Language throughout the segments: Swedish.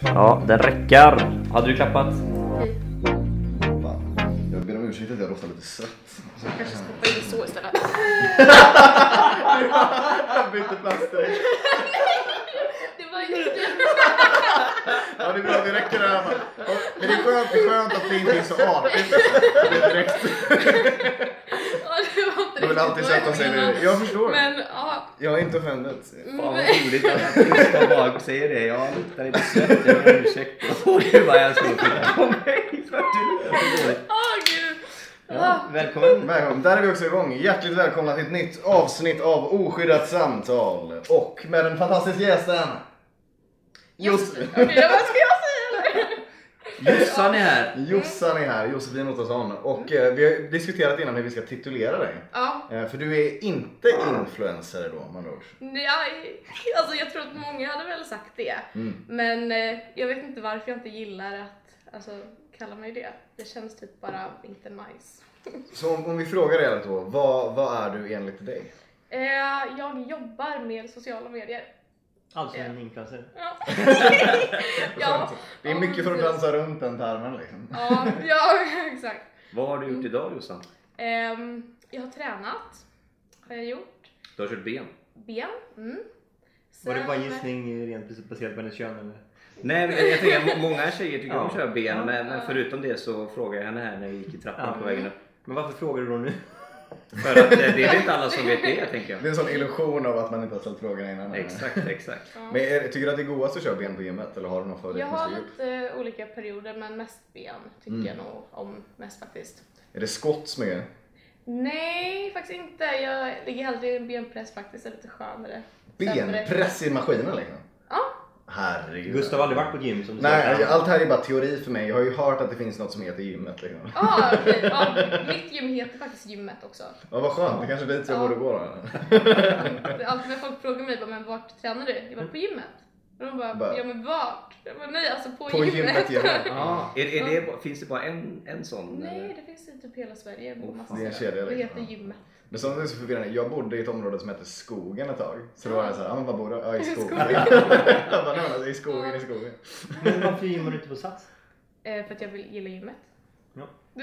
Ja, den räcker. Hade du klappat? Jag ber om ursäkt att jag doftar lite svett. Jag kanske ska hoppa in så istället. Jag bytte plats direkt. Det var inte... Ja, det är bra, det räcker det här. Men det är skönt, det är skönt att det inte är så artigt. Det är direkt. Ja, inte vill alltid sätta sig ner. Jag förstår. Men ja, Jag är inte offended. Fan vad roligt att Gustav bara säger det. Jag luktar lite svett, jag ber om ursäkt. Och du bara jag ska titta på mig för att du luktar så dåligt. åh gud. Ja, välkommen. Välkommen, där är vi också igång. Hjärtligt välkomna till ett nytt avsnitt av Oskyddat samtal. Och med den fantastiska gästen. Just, Okej, vad ska jag? Jossan är här. Jossan är här, Josefin Ottosson. Och eh, vi har diskuterat innan hur vi ska titulera dig. Ja, Eh, för du är inte influencer då, andra ord. nej, alltså jag tror att många hade väl sagt det. Mm. Men eh, jag vet inte varför jag inte gillar att alltså, kalla mig det. Det känns typ bara inte nice. Så om, om vi frågar dig då, vad, vad är du enligt dig? Eh, jag jobbar med sociala medier. Alltså en influencer. Ja. ja. Det är mycket för att dansa runt den termen liksom. Ja, ja, exakt. Vad har du gjort idag Jossan? Ehm, jag har tränat. Har jag gjort. Du har kört ben. Ben. Mm. Var det bara en Sen- gissning rent baserat på hennes kön eller? Nej men jag tänker må- många tjejer tycker om att Ja. köra ben Ja. men, men förutom det så frågade jag henne här när vi gick i trappan Ja. på vägen upp. Men varför frågar du då nu? För att eh, det är inte alla som vet det tänker jag. Det är en sån illusion av att man inte har ställt frågorna innan. Exakt, exakt. Ja. Men är, tycker du att det är godast att köra ben på gymmet eller har du någon Jag har lite olika perioder men mest ben tycker Mm. jag nog om mest faktiskt. Är det squats med? Nej, faktiskt inte. Jag ligger hellre i en benpress faktiskt. Det är lite skönare. Benpress i maskinen liksom? Ja. Herregud. Gustav har aldrig varit på gym som du Nej, sa. allt här är bara teori för mig. Jag har ju hört att det finns något som heter gymmet liksom. Ah, okej. Ja, mitt gym heter faktiskt gymmet också. Ja, vad skönt. Det kanske är dit jag Ja. borde gå då. Alltid när folk frågar mig bara, men vart tränar du? Jag bara, på gymmet. Och de bara, Bara- ja men vart? Jag bara, nej alltså på, På gymmet gymmet. Ja, är, är det, finns det bara en, en sån? Nej, eller? det finns i typ hela Sverige. massa det är en kedja, Det liksom. heter gymmet. Men sånt är så förvirrande. Jag bodde i ett område som hette Skogen ett tag. Så då var jag såhär, ja men var bor du? Ja i skogen. skogen. jag bara, nej alltså, i skogen, i skogen. Men varför gymmar du inte på Sats? Eh, för att jag vill gilla gymmet. Ja. Du,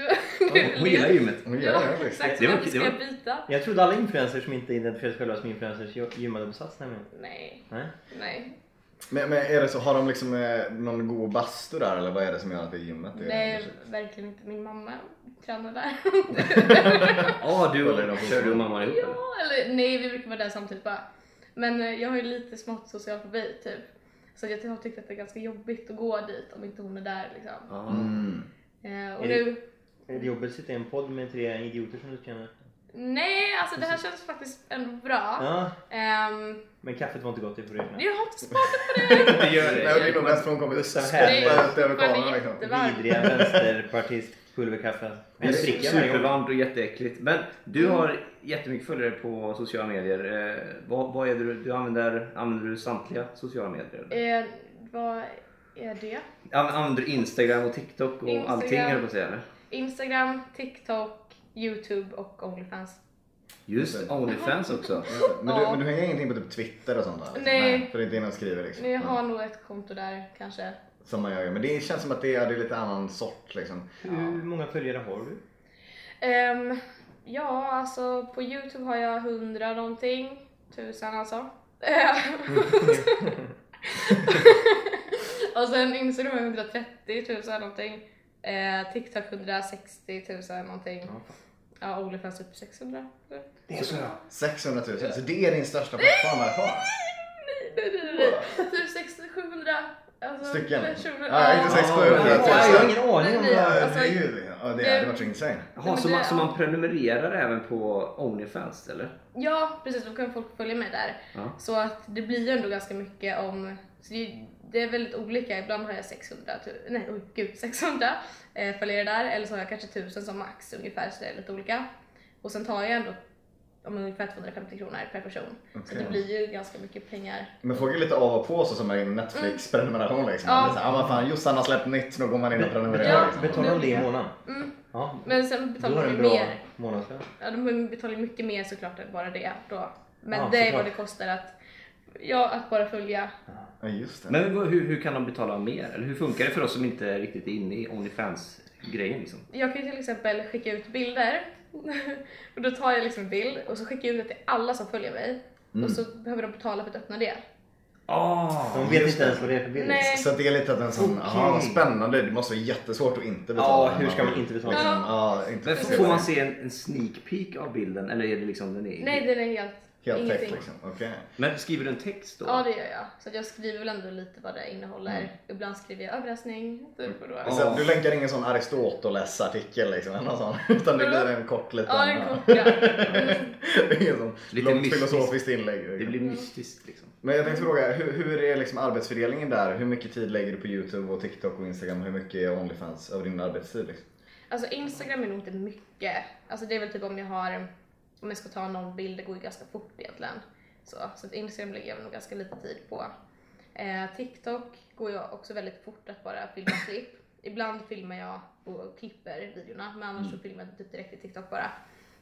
Hon gillar gymmet. Hon Ja, det faktiskt. exakt. Det var- ska det var- jag byta? Jag trodde alla influencers som inte identifierar sig själva som influencers gymmade på Sats nämligen. Nej, Nej? nej. Men, men är det så, har de liksom eh, någon god bastu där eller vad är det som gör att det är gymmet? Det är Nej, verkligen inte. Min mamma tränar där. Ja, du Eller de och kör du och mamma ihop eller? ja, eller nej, vi brukar vara där samtidigt bara. Men eh, jag har ju lite smått social fobi typ. Så jag har tyckt att det är ganska jobbigt att gå dit om inte hon är där liksom. Ja. Mm. Eh, och Är det- nu, Är det jobbigt att sitta i en podd med tre idioter som du känner? Nej, alltså det här känns faktiskt ändå bra. Ja, Ehm, men kaffet var inte gott, det får du erkänna. jag har inte smakat på det. Det gör Nej, det är det. nog mest för hon kommer ut över Det är kameran liksom. Vidriga vänsterpartist pulverkaffe. Det supervarmt och jätteäckligt. Men du har jättemycket följare på sociala medier. Eh, vad, vad är det du, du använder? Använder du samtliga sociala medier? eller? Eh, vad är det? An- Använder du Instagram och TikTok och Instagram. allting höll jag på att säga eller? Instagram, TikTok, Youtube och Onlyfans. Just Onlyfans också. Men du, Ja. men du hänger ingenting på typ Twitter och sånt där? liksom? Nej. För det är inte inne och skriver liksom? Men jag har nog ett konto där kanske. Som man gör. Men det känns som att det är, det är lite annan sort liksom. Hur många följare har du? Ehm, ja, alltså på Youtube har jag 100 någonting. Tusen alltså. Och sen Instagram har jag 130 000 någonting. Eh, TikTok 160 000 någonting. Ja, Onlyfans typ 600. Det är så bra. 600 000. Så det är din största plattform här kvar? Nej, nej, nej, nej. Typ 600 700. Alltså, Stycken? personer. Ja, inte 600 000. Jag har ingen aning om det. Alltså, Herregud. Ja, det hade varit så insane. Jaha, så, det- man, så ja. man prenumererar även på Onlyfans eller? Ja, precis. Då kan folk följa mig där. Ja. Så att det blir ju ändå ganska mycket om... Så det, det är väldigt olika. Ibland har jag 600, tu- nej oj gud 600 eh, följare där. Eller så har jag kanske 1000 som max ungefär. Så det är lite olika. Och sen tar jag ändå om ungefär 250 kronor per person. Så Okej. det blir ju ganska mycket pengar. Men folk är lite av och på så som en Netflix-prenumeration liksom. Ja. Ja. Så Ja men fan Jossan har släppt nytt, då går man in och prenumererar. Ja. Liksom. Betalar de det i månaden? Mm. Ja. Men sen betalar de ju mer. månadslön. Ja, de betalar ju mycket mer såklart än bara det då. Men Ja, det är vad det kostar att, ja, att bara följa. Ja just det. Men hur, hur kan de betala mer? Eller hur funkar det för oss som inte riktigt är inne i Onlyfans-grejen liksom? Jag kan ju till exempel skicka ut bilder. och då tar jag liksom en bild och så skickar jag ut det till alla som följer mig. Och så behöver de betala för att öppna det. Ah, De vet inte ens vad det är för bild. Nej. Så det är lite att en sån, ja vad spännande, det måste vara jättesvårt att inte betala. Ja, hur ska man inte betala? Liksom, ja, inte Men få får man se en, en sneak peek av bilden eller är det liksom den är Nej, den är helt, Helt ingenting. täckt liksom, okej. Men skriver du en text då? Ja, det gör jag. Så att jag skriver väl ändå lite vad det innehåller. Ibland skriver jag överraskning. Typ, och då. Ja. Så Du länkar ingen sån Aristoteles-artikel liksom, eller sån, utan det blir en kort liten... Ja, det är kort, ja. Mm. ingen sån Lite långt mystiskt. filosofiskt inlägg. liksom. Det blir mystiskt liksom. Men jag tänkte fråga, hur, hur är liksom arbetsfördelningen där? Hur mycket tid lägger du på Youtube och TikTok och Instagram? Hur mycket är Onlyfans över din arbetstid? Liksom? Alltså Instagram är nog inte mycket. Alltså det är väl typ om jag har, om jag ska ta någon bild, det går ju ganska fort egentligen. Så, så att Instagram lägger jag nog ganska lite tid på. Eh, TikTok går jag också väldigt fort att bara filma klipp. Ibland filmar jag och klipper videorna, men annars så filmar jag typ direkt i TikTok bara.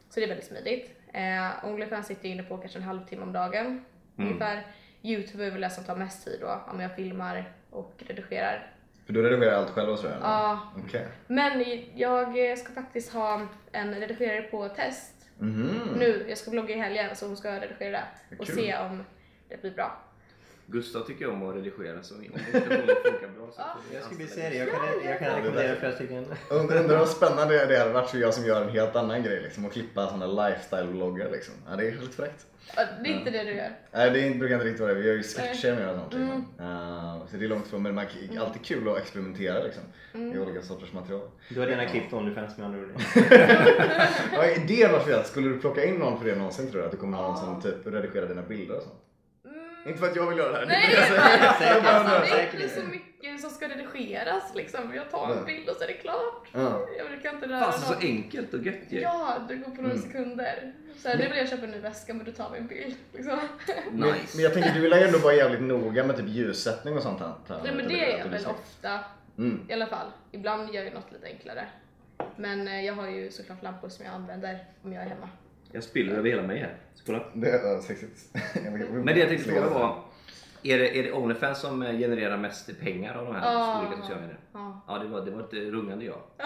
Så det är väldigt smidigt. Eh, Onlyfans sitter jag inne på kanske en halvtimme om dagen ungefär. Youtube är väl det som tar mest tid då, om jag filmar och redigerar. För du redigerar allt själv och sådär? Ja, Okej. men jag ska faktiskt ha en redigerare på test Mhm. nu. Jag ska vlogga i helgen så hon ska redigera det och Kul. se om det blir bra. Gustav tycker om att redigera så om det funkar bra så Jag skulle anställa säga det, jag kan, jag kan Ja, rekommendera flera stycken. Undrar vad spännande det hade varit för jag som gör en helt annan grej liksom och klippa sådana lifestyle-vloggar liksom. Ja, det är helt fräckt. Det är inte det du gör. Nej det är- brukar inte riktigt vara det, vi gör ju sketcher med och sånt Mm. Uh, så det är långt ifrån men man, det är alltid kul att experimentera liksom Mm. i olika sorters material. Du har redan klippt Onlyfans med andra ord. Ja, det var fel. Skulle du plocka in någon för det någonsin tror du? Att du kommer ha någon som typ redigerar dina bilder och sånt? Inte för att jag vill göra det här. Nej, det är det alltså, det är så mycket som ska redigeras liksom. Jag tar en bild och så är det klart. Ja. Jag brukar inte röra Fast så något. enkelt och gött ju. Ja, det går på några Mm. sekunder. Så här, nu vill jag köpa en ny väska men du tar min bild. Liksom. Men, Nice. men jag tänker du vill ändå vara jävligt noga med typ ljussättning och sånt här. Nej men det är jag väl ofta. Mm. I alla fall. Ibland gör jag något lite enklare. Men eh, jag har ju såklart lampor som jag använder om jag är hemma. Jag spiller över hela mig här. Så kolla. Det är sexigt. Men det jag tänkte fråga var, är det, är det Onlyfans som eh, genererar mest pengar av de här Ja. olika sociala medierna? Ja, Ja, det var, det var ett rungande ja.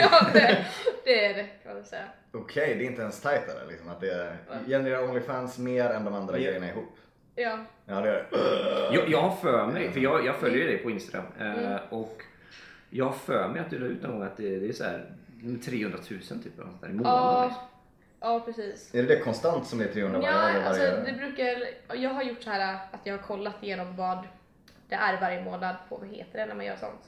ja det, det är det kan man säga. Okej, det är inte ens tajt? Liksom, att det är, genererar Onlyfans mer än de andra Ja. grejerna ihop? Ja. Ja det är det. Jag, jag har för mig, för jag, jag följer ju dig på Instagram eh, Mm. och jag har för mig att du la ut någon gång att det, det är så här 300 000 typ eller något där i månaden. Ja, ja precis. Är det det konstant som det är 300 varje Ja, alltså varje? det brukar, jag har gjort så här att jag har kollat igenom vad det är varje månad på, vad heter det när man gör sånt?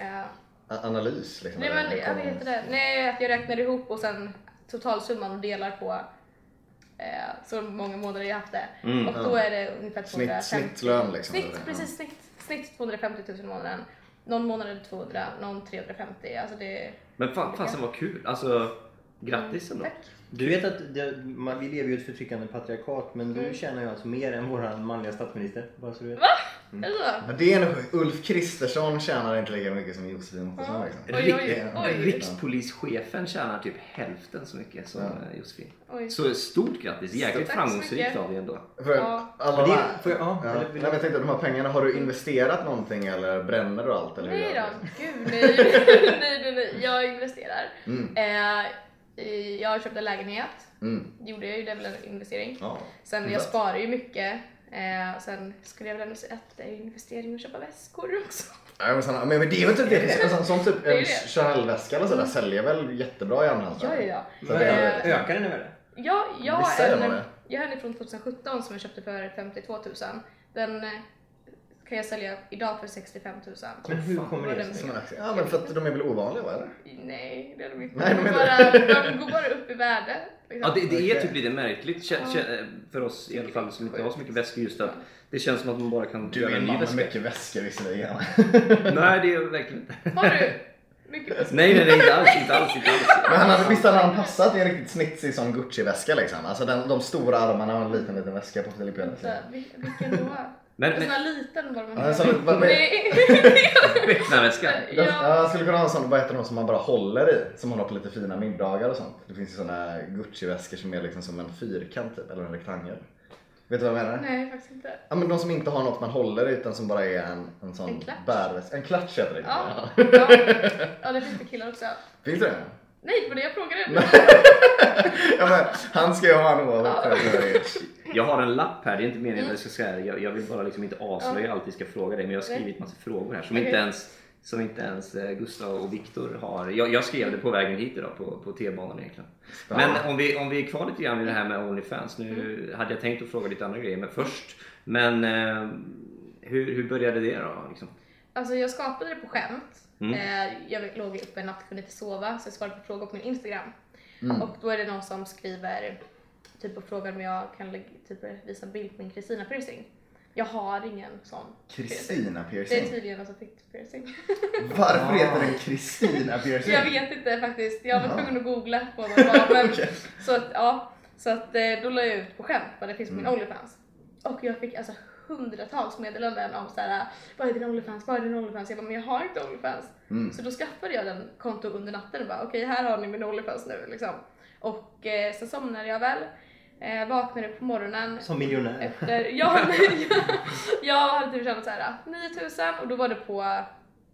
Eh, A- Analys liksom? nej men, ja, vad heter det? Nej, att jag räknar ihop och sen totalsumman och delar på eh, så många månader jag haft det. Mm, och då är det ungefär Snitt- 250. snittlön liksom, Snitt, eller? precis, snitt, snitt 250 000 i månaden. Någon månad är det 200, någon 350. Alltså det Men fan, fasen vad kul. Alltså grattis ändå. Tack. Du vet att det, man, vi lever ju i ett förtryckande patriarkat men Mm. du tjänar ju alltså mer än våran manliga statsminister. Bara så du vet. Är det så? Ja, det är nog. Ulf Kristersson tjänar inte lika mycket som Josefin Ottosson liksom. Oj, oj, Rik- oj. Rikspolischefen tjänar typ hälften så mycket som Ja. eh, Josefin. Oj. Så stort grattis. Jäkligt framgångsrikt av dig ändå. För Ja. alla Men det- jag- ja, ja. eller Nej, vill men du- jag tänkte, de här pengarna, har du investerat någonting eller bränner du allt? Eller hur Nej då, gud nej. nej, nej, nej. Jag investerar. Mm. Eh, jag köpte en lägenhet. Mm. gjorde jag ju, det är väl en investering. Ja. Sen jag sparar ju mycket. Eh, sen skulle jag väl ändå säga att det är ju investering att köpa väskor också. Ja, men, såna, men men det är väl typ det. En sån, sån typ en. Chanel-väska eller sådär säljer väl jättebra i andrahandsvärde? Ja, ja, ja. Så det är- Eh, Ökar den i värde? Ja, jag har en, jag har en från 2017 som jag köpte för 52 000. Den eh, kan jag sälja idag för 65 000. Men hur kommer det sig? En. Ja men för att de är väl ovanliga va eller? Nej, det är de inte. Nej, de, men- bara, de går bara upp i värde. liksom. Ja, det, det är typ lite märkligt för oss i alla fall som inte har så mycket väskor just att det känns som att man bara kan Du göra är en en ny man med väska. mycket väskor visserligen. Nej, det är jag verkligen inte. Har du mycket väskor? Nej, nej, nej, inte alls, inte alls, inte alls. Men han hade, visst hade han passat i en riktigt snitsig sån Gucci-väska liksom. Alltså den, de stora armarna och en liten liten väska på Filip Vilken då? Men, en sån här liten bara. Ja, en sån- vad- Nej. becknarväska. Jag, Ja. jag skulle kunna ha en sån, vad heter de som man bara håller i? Som man har på lite fina middagar och sånt. Det finns ju såna Gucci-väskor som är liksom som en fyrkant typ, eller en rektangel. Vet du vad jag menar? Nej, faktiskt inte. Ja men de som inte har något man håller i utan som bara är en, en sån En bärväska. En klatsch heter det. Ja. Ja. Ja. ja, det finns det killar också. Finns det? Nej, det var det jag frågade. Ja men han ska ju ha en oavsett. Jag har en lapp här, det är inte meningen att jag ska säga jag, jag vill bara liksom inte avslöja allt vi ska fråga dig men jag har skrivit massa frågor här som inte ens som inte ens eh, Gustav och Viktor har. Jag, jag skrev det på vägen hit idag på, på T-banan egentligen. Men om vi, om vi är kvar lite grann vid det här med Onlyfans. Nu hade jag tänkt att fråga lite andra grejer men först. Men eh, hur, hur började det då? Liksom? Alltså jag skapade det på skämt. Mm. Eh, jag låg uppe en natt och kunde inte sova så jag svarade på frågor på min Instagram. Mm. Och då är det någon som skriver typ och frågar om jag kan lägga, typ, visa en bild på min Kristina piercing. Jag har ingen sån piercing. Kristina Det är piercing. tydligen alltså fitt piercing. Varför heter den Kristina piercing? jag vet inte faktiskt. Jag var tvungen att googla på vad det var. Men, Okej. Så att ja, så att eh, då la jag ut på skämt vad det finns på Mm. min Onlyfans. Och jag fick alltså hundratals meddelanden om såhär, vad är din Onlyfans, vad är din Onlyfans? Jag bara, men jag har inte Onlyfans. Mm. Så då skaffade jag den konto under natten och bara, okej här har ni min Onlyfans nu liksom. Och eh, sen somnade jag väl, eh, vaknade på morgonen Som miljonär. efter, ja, men jag, jag hade typ tjänat såhär 9000 och då var det på,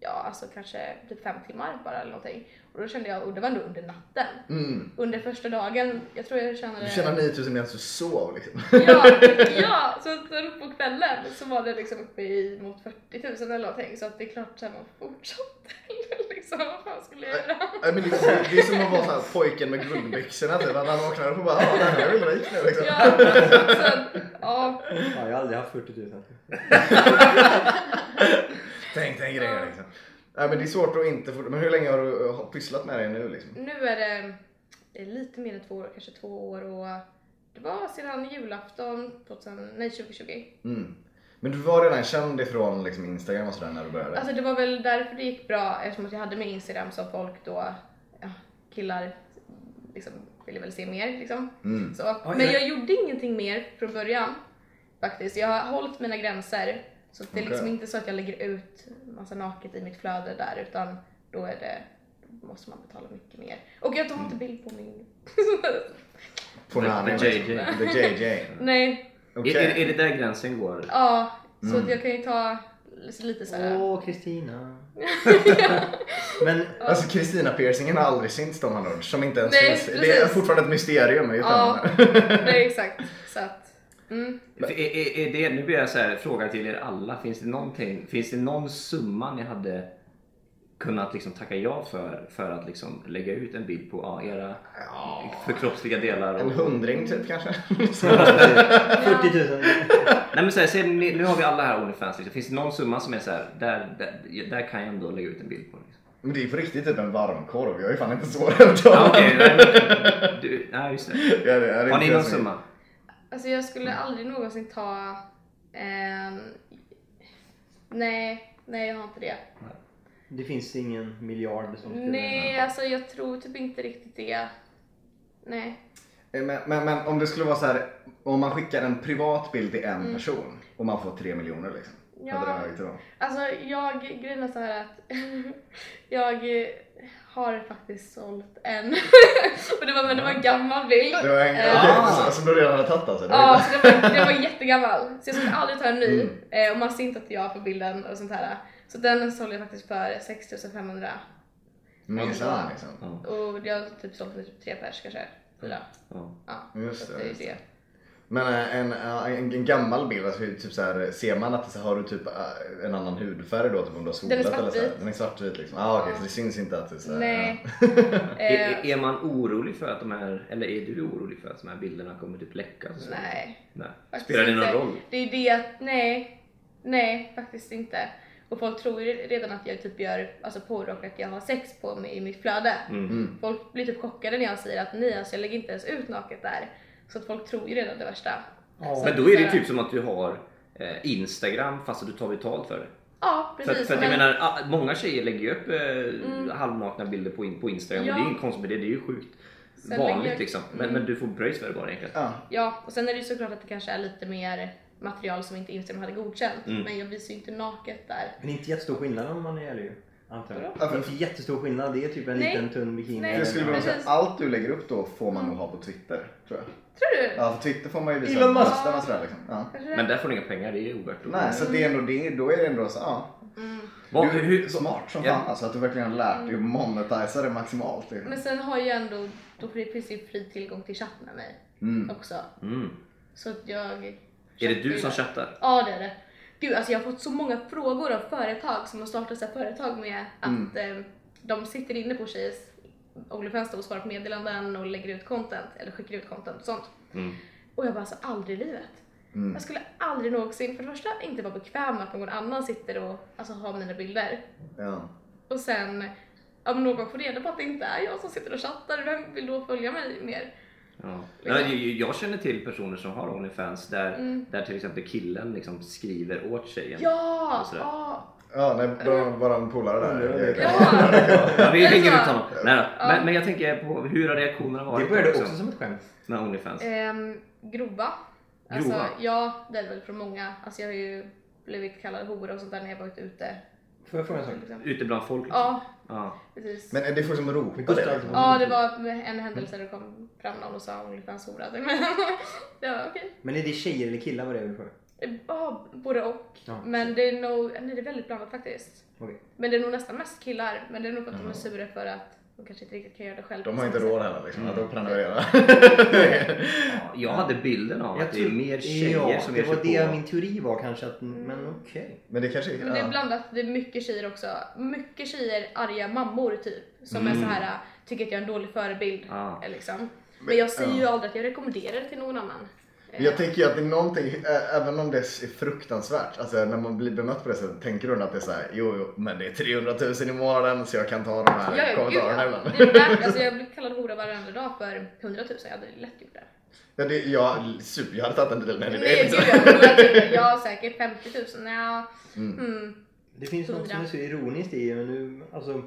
ja alltså kanske typ fem timmar bara eller någonting. Och då kände jag, och det var ändå under natten. Mm. Under första dagen, jag tror jag tjänade... Du tjänar 9000 medan du sov liksom. Ja, ja, så sen på kvällen så var det liksom uppe i mot 40 000 eller någonting. Så att det är klart att man fortsatte liksom, vad fan skulle jag göra? Nej, men det, är- det är som att vara pojken med guldbyxorna typ. Att han vaknar upp och bara ja, här är väl rik nu liksom. Ja, så att, ja, Ja, jag har aldrig haft 40 000. Tänk dig grejer liksom. Nej men det är svårt att inte få, men hur länge har du pysslat med det nu liksom? nu är det, det är lite mer än två år, kanske två år och det var sedan julafton 2000, nej, 2020. Mm. Men du var redan känd ifrån liksom, Instagram och sådär när du började? Alltså det var väl därför det gick bra eftersom att jag hade med Instagram som folk då, ja, killar liksom ville väl se mer liksom. Mm. Så. Men jag gjorde ingenting mer från början faktiskt. Jag har hållit mina gränser så det är Okej. liksom inte så att jag lägger ut massa naket i mitt flöde där utan då är det då måste man betala mycket mer. Och jag tar inte bild på min... På The- the. JJ. The JJ. Nej, Okej. Är, är, det där gränsen går? ja. Så Mm. att jag kan ju ta lite såhär... Åh, Kristina. Men Alltså Kristina piercingen har aldrig synts de andra ord, som inte ens Nej, finns. Det är fortfarande ett mysterium. Ja, nej exakt. Så att... Mm. Är, är, är det, nu blir jag så här, fråga till er alla. Finns det någonting, finns det någon summa ni hade kunnat liksom tacka ja för, för att liksom lägga ut en bild på ja, era förkroppsliga delar? En hundring typ kanske? 40 000. Nej men så här, säg, ni- nu har vi alla här Onlyfans. Liksom. Finns det någon summa som är så här, där, där, där kan jag ändå lägga ut en bild på? Liksom. Men det är på riktigt typ en varmkorv. Jag är fan inte så rädd Ja, okej, nej, men, du, nej, just det. Ja, det är Har ni inte någon summa? Alltså jag skulle aldrig någonsin ta... ehm, nej, nej jag har inte det. Det finns ingen miljard som skulle... Nej, alltså jag tror typ inte riktigt det. Nej. Eh, Men, men, men om det skulle vara så här, om man skickar en privat bild till en person och man får tre miljoner liksom. Mm. Ja. Alltså jag, grejen är så här att jag eh, har faktiskt sålt en. och det var, men det var en gammal bild. Det var en, Eh, så- som du redan hade tagit alltså? Det var Ja, så det var, det var jättegammal. Så jag skulle aldrig ta en ny. Mm. Eh, och man ser inte att jag på bilden och sånt här. Så den sålde jag faktiskt för 6500. Minsann liksom. Och jag har typ sålt till typ tre pers kanske. Fyra. ja. Ja, Just det, det är det. Men eh, en, en, en gammal bild, alltså, typ så här, ser man att så har du typ eh, en annan hudfärg då? Typ om du har Den är solat eller så här? svartvit. Den är svartvit liksom? Ah, okej, Ja. så det syns inte att det är så här, Nej. Är, Eh, är man orolig för att de här, eller är du orolig för att de här bilderna kommer typ läcka? så? nej. nej. Faktiskt Spelar det någon inte. roll? Det är det att, nej, nej faktiskt inte. Och folk tror ju redan att jag typ gör alltså porr och att jag har sex på mig i mitt flöde. Mm. Folk blir typ chockade när jag säger att nej alltså jag lägger inte ens ut naket där. Så att folk tror ju redan det värsta. Så Men då är det ju typ som att du har eh, Instagram fast att du tar betalt för det. Ja För, precis. för jag men- menar, ah, många tjejer lägger ju upp eh, halvnakna bilder på, på Instagram och det är Ja. inget konstigt med det, det är ju sjukt Sen vanligt jag- liksom. Men, Mm. men du får pröjs för det bara egentligen. Ja. Ja, och sen är det ju såklart att det kanske är lite mer material som inte Instagram hade godkänt. Mm. Men jag visar ju inte naket där. Men inte jättestor skillnad om man är ärlig ju. Antar jag. Det är inte jättestor skillnad. Det är typ en Nej. liten tunn bikini. Nej. Jag skulle vilja säga allt du lägger upp då får man nog ha på Twitter, tror jag. Tror du? Ja, för Twitter får man ju visa Elon Musk. posten och sådär liksom. Ja. Men där får du inga pengar, det är ovärt. Nej, så det är ändå det, då är det ändå så, ja. Vad- Du hur- är smart som fan alltså, att du verkligen har lärt dig att monetisa det maximalt. Men sen har jag ändå, då det ju fri tillgång till chatt med mig Mm. också. Mm. Så att jag... Är det du som ju- chattar? Ja det är det. Gud alltså jag har fått så många frågor av företag som har startat så företag med att Mm. eh, de sitter inne på tjejers Onlyfans och svarar på meddelanden och lägger ut content eller skickar ut content och sånt. Mm. Och jag bara alltså aldrig i livet. Mm. Jag skulle aldrig någonsin för det första inte vara bekväm med att någon annan sitter och alltså, har mina bilder. Ja. Och sen om någon får reda på att det inte är jag som sitter och chattar, vem vill då följa mig mer? Ja. Ja, jag, jag känner till personer som har Onlyfans där, där till exempel killen liksom skriver åt tjejen. Ja! Och sådär. ja. Ja, nej, då var polare där. Ja! Ja, vi det hänger ut honom. Nej, då. men, men jag tänker på hur har reaktionerna Det varit började också också som ett skämt. med Onlyfans? Ehm, grova. Alltså, Grova? ja, det är det väl från många. Alltså jag har ju blivit kallad hora och sånt där när jag varit ute. Får jag fråga en sak? Liksom. Ute bland folk? Liksom. Ja, Ja. precis. Men är det folk som Gustav- det? Liksom? Ja, det var en händelse där det kom fram någon och sa Onlyfans hora. Men ja, okej. Men är det tjejer eller killar vad det är vi för? Ja, både och. Ja. Men det är nog, nej, det är väldigt blandat faktiskt. Okej. Men det är nog nästan mest killar. Men det är nog för att de är sura för att de kanske inte riktigt kan göra det själva. De har inte råd heller liksom, att prenumerera. Ja, Jag hade bilden av att det är mer tjejer ja, som det ger var sig det på... min teori var kanske. Att, Men okej. Men det kanske Men det är blandat, det är mycket tjejer också. Mycket tjejer, arga mammor typ. Som är så här, tycker att jag är en dålig förebild. Ja. eh, Liksom. Men jag säger ju aldrig att jag rekommenderar det till någon annan. Jag tänker ju att det är någonting, även om det är fruktansvärt, alltså när man blir bemött på det sättet, tänker du att det är såhär, jo, jo, men det är 300 000 i månaden så jag kan ta de här Ja, ja, gud kommentarerna ja. ibland. Det är värt, alltså jag blir kallad hora varenda dag för 100 000. Jag hade lätt gjort det. Ja, det, ja, super, jag hade tagit en del med det. Nej, liksom. gud, jag, jag har säkert 50 000. Ja. Mm. Det finns något som är så ironiskt i men nu, alltså,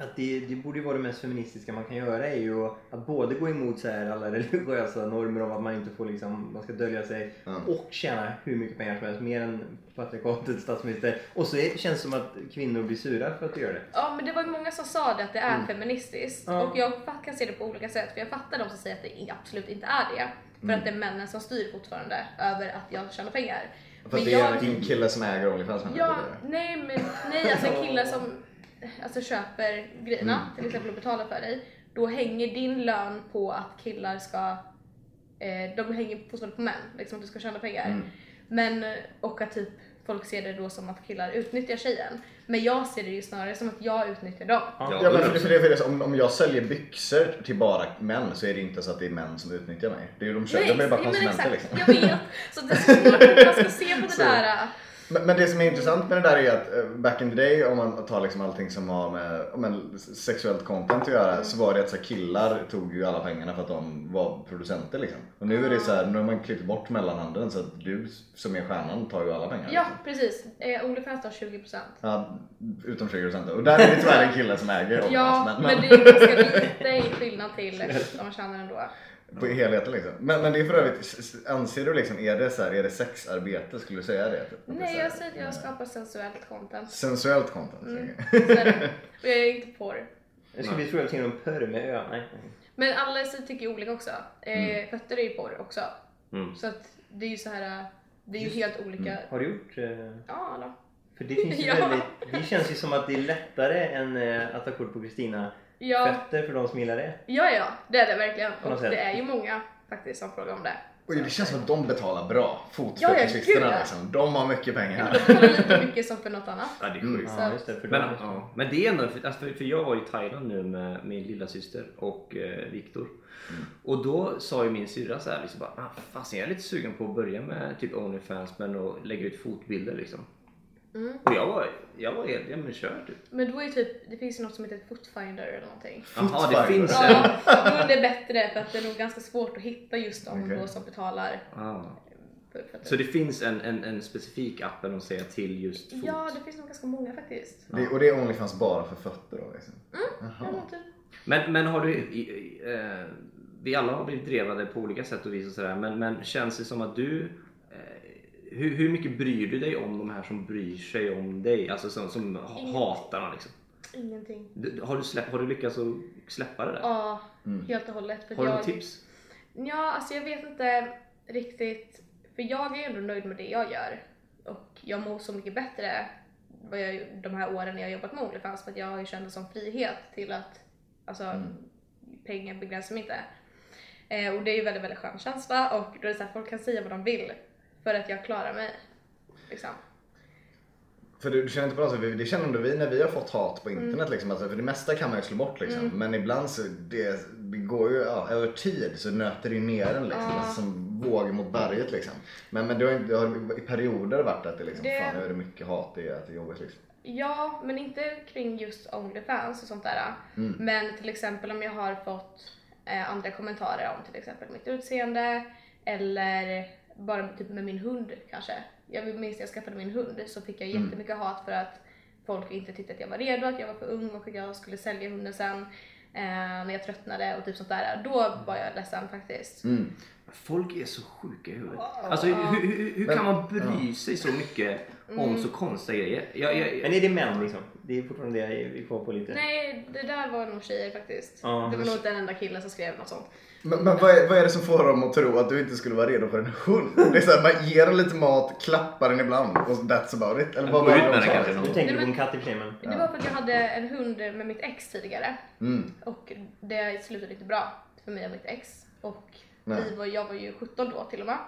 att det, det borde ju vara det mest feministiska man kan göra är ju att både gå emot så här alla religiösa normer om att man inte får liksom, man ska dölja sig Ja. och tjäna hur mycket pengar som helst, mer än patriarkatets statsminister. Och så är, känns det som att kvinnor blir sura för att du gör det. Ja men det var ju många som sa det att det är feministiskt Ja. och jag kan se det på olika sätt för jag fattar de som säger att det absolut inte är det. För att det är männen som styr fortfarande över att jag tjänar pengar. Fast det är en kille som äger Onlyfans Ja, nej men nej alltså en kille som alltså, köper grejerna till exempel och betalar för dig. Då hänger din lön på att killar ska, eh, de hänger fortfarande på män, liksom att du ska tjäna pengar. Men, eh, och att typ folk ser det då som att killar utnyttjar tjejen. Men jag ser det ju snarare som att jag utnyttjar dem. Ja, Ja men för det, för det, för det, om, om jag säljer byxor till bara män så är det inte så att det är män som utnyttjar mig. Det är ju de köper, de är bara men konsumenter exakt, liksom. Jag vet. Så det är så svårt att man ska se på det Så. där. Men, men det som är intressant med det där är att eh, back in the day om man tar liksom allting som har med om en, sexuellt content att göra så var det att så här, killar tog ju alla pengarna för att de var producenter liksom. Och nu är det så här, nu har man klippt bort mellanhanden så att du som är stjärnan tar ju alla pengar. Ja, liksom. precis. Eh, Onlyfans tar 20%. Ja, utom 20% och där är det tyvärr en kille som äger Ja, Onlyfans, men det är ganska lite i skillnad till om man tjänar ändå. På helheten liksom. Men, men det är för övrigt, anser du liksom, är det så här, är det sexarbete? Skulle du säga det? Att är Nej, jag säger att jag skapar sensuellt content. Sensuellt content? Mm. Och jag är inte porr. Jag skulle bli frågad om porr med ö. Nej. Men alla tycker ju olika också. Eh, Mm. Fötter är ju porr också. Mm. Så att det är ju så här. Det är ju helt olika. Har du gjort? Eh... Ja, då. För det finns ju Ja. väldigt, det känns ju som att det är lättare än eh, att ta kort på Kristina Ja, fötter för de som gillar det. ja, ja, det är det verkligen. Och det är ju många faktiskt som frågar om det. Oj, det känns som att de betalar bra. Ja, ja, ja. liksom. De har mycket pengar. De betalar lika mycket som för något annat. Ja, det är Mm. sjukt. Ja, just det. För Men, ja, men det är ändå, för, alltså, för, för jag var i Thailand nu med min lilla syster och eh, Viktor. Och då sa ju min syrra så här liksom bara, ah, fasen jag är lite sugen på att börja med typ Onlyfans men att lägga ut fotbilder liksom. Mm. Och jag var, jag var helt, ja men kör typ. Men då är typ, det finns ju något som heter footfinder eller någonting. Jaha det finns en. Ja, då är det bättre för att det är nog ganska svårt att hitta just de Okej. då som betalar Ah. Så det finns en, en, en specifik app att säga till just fot? Ja, det finns nog ganska många faktiskt. Det, och det är Onlyfans bara för fötter då liksom? Ja, Jaha. men typ. Men, men har du, i, i, eh, vi alla har blivit drevade på olika sätt och vis och sådär men, men känns det som att du hur, hur mycket bryr du dig om de här som bryr sig om dig? Alltså som, som Ingen. hatar dig liksom? Ingenting. Du- Har du, släpp, har du lyckats att släppa det där? Ja, helt och hållet. För Har du jag, något tips? Ja, alltså jag vet inte riktigt. För jag är ändå nöjd med det jag gör. Och jag mår så mycket bättre vad jag, de här åren jag har jobbat med Onlyfans för att jag har ju känt en sån frihet till att alltså, pengar begränsar mig inte. Eh, och det är ju väldigt, väldigt skön känsla och då är det så här, folk kan säga vad de vill för att jag klarar mig. Liksom. För du, du känner inte på något sätt, det känner vi när vi har fått hat på internet liksom. Alltså, för det mesta kan man ju slå bort liksom. Men ibland så det, det går ju, ja, över tid så nöter det ner en liksom. Ja. Alltså, som våg mot berget liksom. Men, men det har, inte- det har i perioder varit att det liksom, Det- fan nu är det mycket hat, det är, att det är jobbigt liksom. Ja, men inte kring just Onlyfans och sånt där. Men till exempel om jag har fått eh, andra kommentarer om till exempel mitt utseende eller bara typ med min hund kanske. Jag minns när jag skaffade min hund så fick jag jättemycket hat för att folk inte tyckte att jag var redo, att jag var för ung och att jag skulle sälja hunden sen eh, när jag tröttnade och typ sånt där. Då var jag ledsen faktiskt. Folk är så sjuka i huvudet. Alltså hur, hur, hur kan man bry sig så mycket om så konstiga grejer? Jag, jag, Men är det män liksom? Det är fortfarande det jag är kvar på lite. Nej, det där var nog tjejer faktiskt. Ja. det var nog inte den enda killen som skrev något sånt. Men, men vad, är, vad är det som får dem att tro att du inte skulle vara redo för en hund? Det är så här, man ger den lite mat, klappar den ibland och that's about it. Eller vad var det de kanske? Nu tänker du på en katt i men... Det var för att jag hade en hund med mitt ex tidigare. Mm. Och det slutade inte bra för mig och mitt ex. Och Nej. vi var, jag var ju 17 då till och med.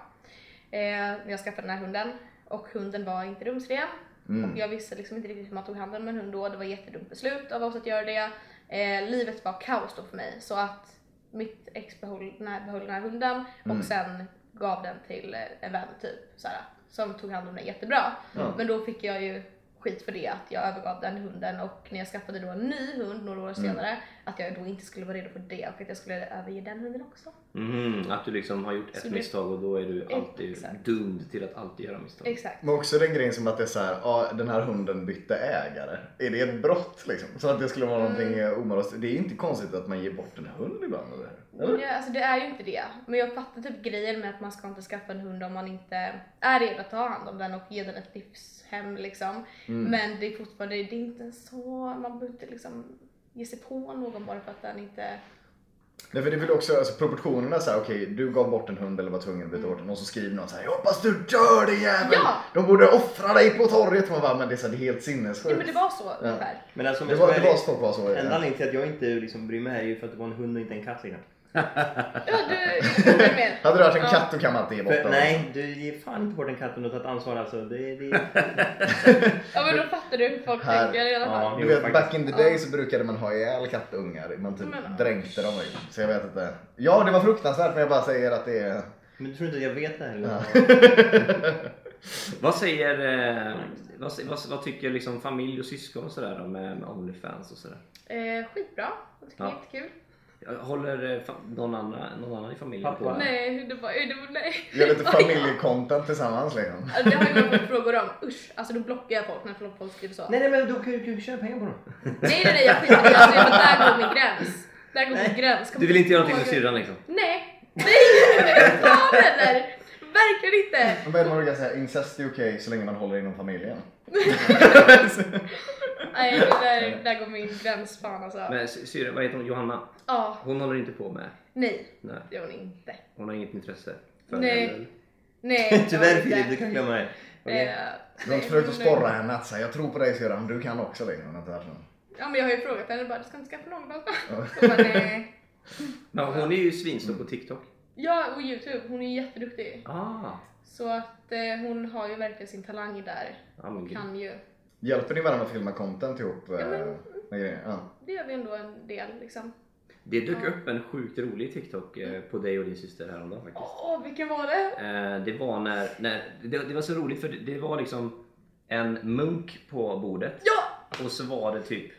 Eh, när jag skaffade den här hunden. Och hunden var inte rumsren. Mm. Och jag visste liksom inte riktigt hur man tog hand om en hund då. Det var ett jättedumt beslut av oss att göra det. Eh, livet var kaos då för mig. Så att mitt ex behöll, här, behöll den här hunden Mm. och sen gav den till en vän typ. Såhär, som tog hand om den jättebra. Ja. Men då fick jag ju skit för det att jag övergav den hunden och när jag skaffade då en ny hund några Mm. år senare att jag då inte skulle vara redo för det och att jag skulle överge den hunden också. Mhm, att du liksom har gjort ett Så misstag och då är du alltid Exakt. dömd till att alltid göra misstag. Exakt. Men också den grejen som att det är så här, ja den här hunden bytte ägare. Är det ett brott liksom? Så att det skulle vara någonting Mm. eh, omoraliskt. Det är inte konstigt att man ger bort en hund ibland eller? Ja, alltså det är ju inte det. Men jag fattar typ grejen med att man ska inte skaffa en hund om man inte är redo att ta hand om den och ge den ett livshem liksom. Mm. Men det är fortfarande, det är inte så, man behöver inte liksom ge sig på någon bara för att den inte Nej för det är väl också alltså, proportionerna så här, okej du gav bort en hund eller var tvungen att byta bort den och så skriver någon så här, jag hoppas du dör din jävel! Ja! De borde offra dig på torget. Man bara, men det är, så det är helt Ja sinnessjukt. men det var så ungefär. Men alltså, Det var, det var så var så. ja. Enda anledningen till att jag inte liksom bryr mig här är ju för att det var en hund och inte en katt liksom. Ja du, med. Hade du varit en Ja. katt då kan man inte ge bort den. nej, du ger fan inte bort en katt om du tagit ansvar alltså. Det, det, Ja men då fattar du hur folk Här. tänker i alla fall. Ja. Du vet faktiskt. back in the day så brukade man ha ihjäl kattungar. Man typ Men, ja. dränkte dem. Så jag vet inte. Ja det var fruktansvärt men jag bara säger att det är... men du tror inte att jag vet det heller? Vad säger, eh, vad, vad, vad tycker liksom familj och syskon och sådär med, med Onlyfans och sådär? Eh, skitbra. Jag tycker Ja. det är jättekul. Håller eh, någon annan, någon annan i familjen Pappa. på? Nej, det var, det var nej. Gör lite familjecontent tillsammans liksom. Alltså, Det har jag fått frågor om. Usch, alltså då blockar jag folk när folk skriver så. Nej nej men då kan du, kan du tjäna pengar på dem. nej, nej, nej jag skiter i det. Alltså, där går min gräns. Där går min gräns. Kom Du vill inte göra någonting med syrran liksom? Nej, nej! Fan eller! Verkligen inte! Men vad är det man brukar säga? Incest är okej så länge man håller inom familjen. Nej, det där, där går min gräns fan alltså. Men sy- syrran, vad heter hon? Johanna? Ja, Hon håller inte på med? nej. Nej. Det gör hon inte. Hon har inget intresse? För Nej. det, eller? Nej, Tyvärr det Filip, du kan glömma det. Eh, Du har inte försökt att sporra henne att säga jag tror på dig syrran, du kan också värsta. Ja men jag har ju frågat henne bara, du ska inte skaffa någon bara. Nej. Men hon är ju svinstor på TikTok. Ja, och Youtube. Hon är jätteduktig. Ah, Så att eh, hon har ju verkligen sin talang där. gud. Kan ju. Hjälper ni varandra att filma content ihop? eh, men- med grejer? Ja. Det gör vi ändå en del liksom. Det dök upp en sjukt rolig TikTok eh, på dig och din syster häromdagen faktiskt. Åh, vilken var det? Eh, det var när, när det, det var så roligt för det, det var liksom en munk på bordet Ja! och så var det typ,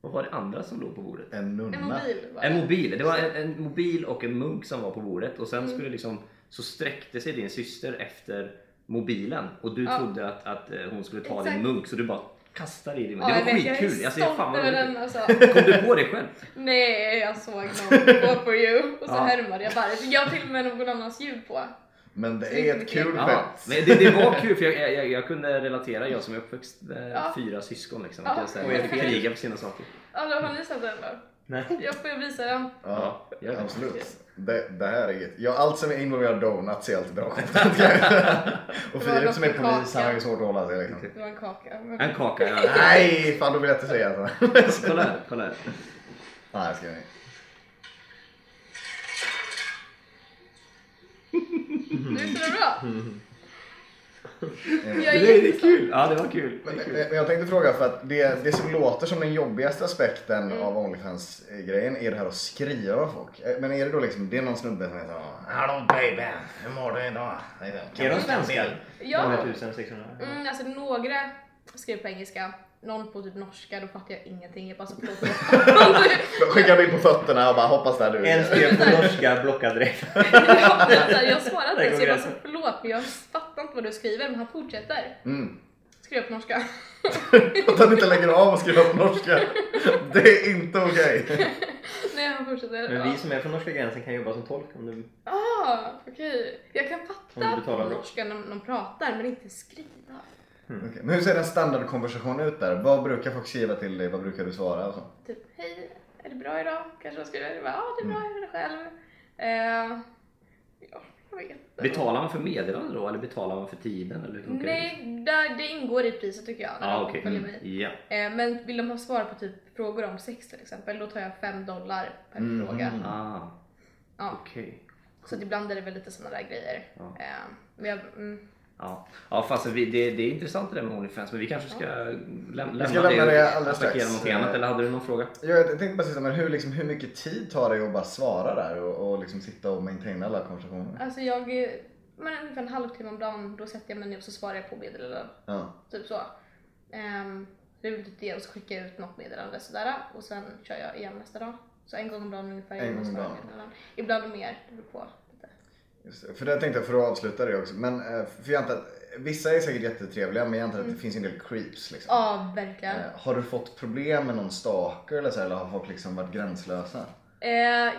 vad var det andra som låg på bordet? En nunna. En mobil var En det. mobil, det var en, en mobil och en munk som var på bordet och sen Mm. skulle liksom så sträckte sig din syster efter mobilen och du Ja. trodde att, att eh, hon skulle ta Exakt. din munk så du bara kastade i din Ja, Det jag var vet, jag är skitkul! Alltså, stolt fan vad över den alltså. Kom du på det själv? Nej, jag såg någon go for you och så Ja. härmade jag bara. Jag har till och med någon annans ljud på. Men det Så är ett kul Ja, men det, det var kul för jag, jag, jag kunde relatera, jag som är uppväxt med Ja. fyra syskon liksom. Ja. Att jag, så här, Och jag kriga för sina saker. Alltså, har ni sett den då? Nej. Jag får visa den. Ja, det. absolut. Det, det här är gött. Ja, allt som är involverat donuts är alltid bra och Filip som är polis, han har ju svårt att hålla sig liksom. Det var en kaka. En kaka, ja. Nej, fan då vill jag inte säga så. Kolla här, kolla här. Nej, ska jag Visst är det bra? Jag Det är är, det är kul! Ja, det var kul. Det Men, kul. men jag tänkte fråga för att det, det som låter som den jobbigaste aspekten Mm. av Onlyfans-grejen är det här att skriva folk. Eh, Men är det då liksom, det är någon snubbe som är så Hallå baby, hur mår du idag? Är de svenskar? Ja. 2600. Mm, alltså några skriver på engelska, någon på typ norska, då fattar jag ingenting. Jag bara så. Skickar bild på fötterna och bara hoppas där du En skrev på norska, blockad direkt. här, jag svarar Det inte så jag bara så förlåt men jag fattar inte vad du skriver men han fortsätter. Mm. Skriver på norska. Att han inte lägger av och skriver på norska. Det är inte okej. Nej han fortsätter. Men vi som är från norska gränsen kan jobba som tolk om du... Ah, okej. Jag kan fatta norska när de pratar men inte skriva. Okej, Men hur ser en standardkonversation ut där? Vad brukar folk skriva till dig? Vad brukar du svara? Och så? Typ hej, är det bra idag? Kanske de skriver. Bara, Ja det är bra, Mm. jag är det själv. Eh, ja, jag vet inte. Betalar man för meddelande då eller betalar man för tiden? Eller hur det? Nej, där, det ingår i priset tycker jag. När Ja, de okej. följer Mm. mig. Ja. Eh, men vill de ha svar på typ frågor om sex till exempel, då tar jag 5 dollar per Mm, fråga. Ah, Ja, okej. så ibland är det väl lite sådana där grejer. Ja. Eh, men jag, mm, Ja, ja fast vi, det, det är intressant det där med Onlyfans men vi kanske ska läm- lämna ska lämna det alldeles attackera strax. någonting annat eller hade du någon fråga? Ja, Jag tänkte bara säga, men hur, liksom, hur mycket tid tar det att bara svara där och, och liksom sitta och maintaina alla konversationer? alltså jag, men ungefär en halvtimme om dagen, då sätter jag mig ner och så svarar jag på meddelanden. Ja. Typ så. Ehm, det väl typ det och så skickar jag ut något meddelande sådär och sen kör jag igen nästa dag. Så en gång om dagen ungefär. En gång om dagen. Ibland mer, det beror på. Det. För det tänkte jag för att avsluta det också. Men eh, för jag antar att vissa är säkert jättetrevliga men jag antar att det finns en del creeps liksom. Mm. Ja, verkligen. Eh, Har du fått problem med någon stalker eller så eller har folk liksom varit gränslösa? Eh,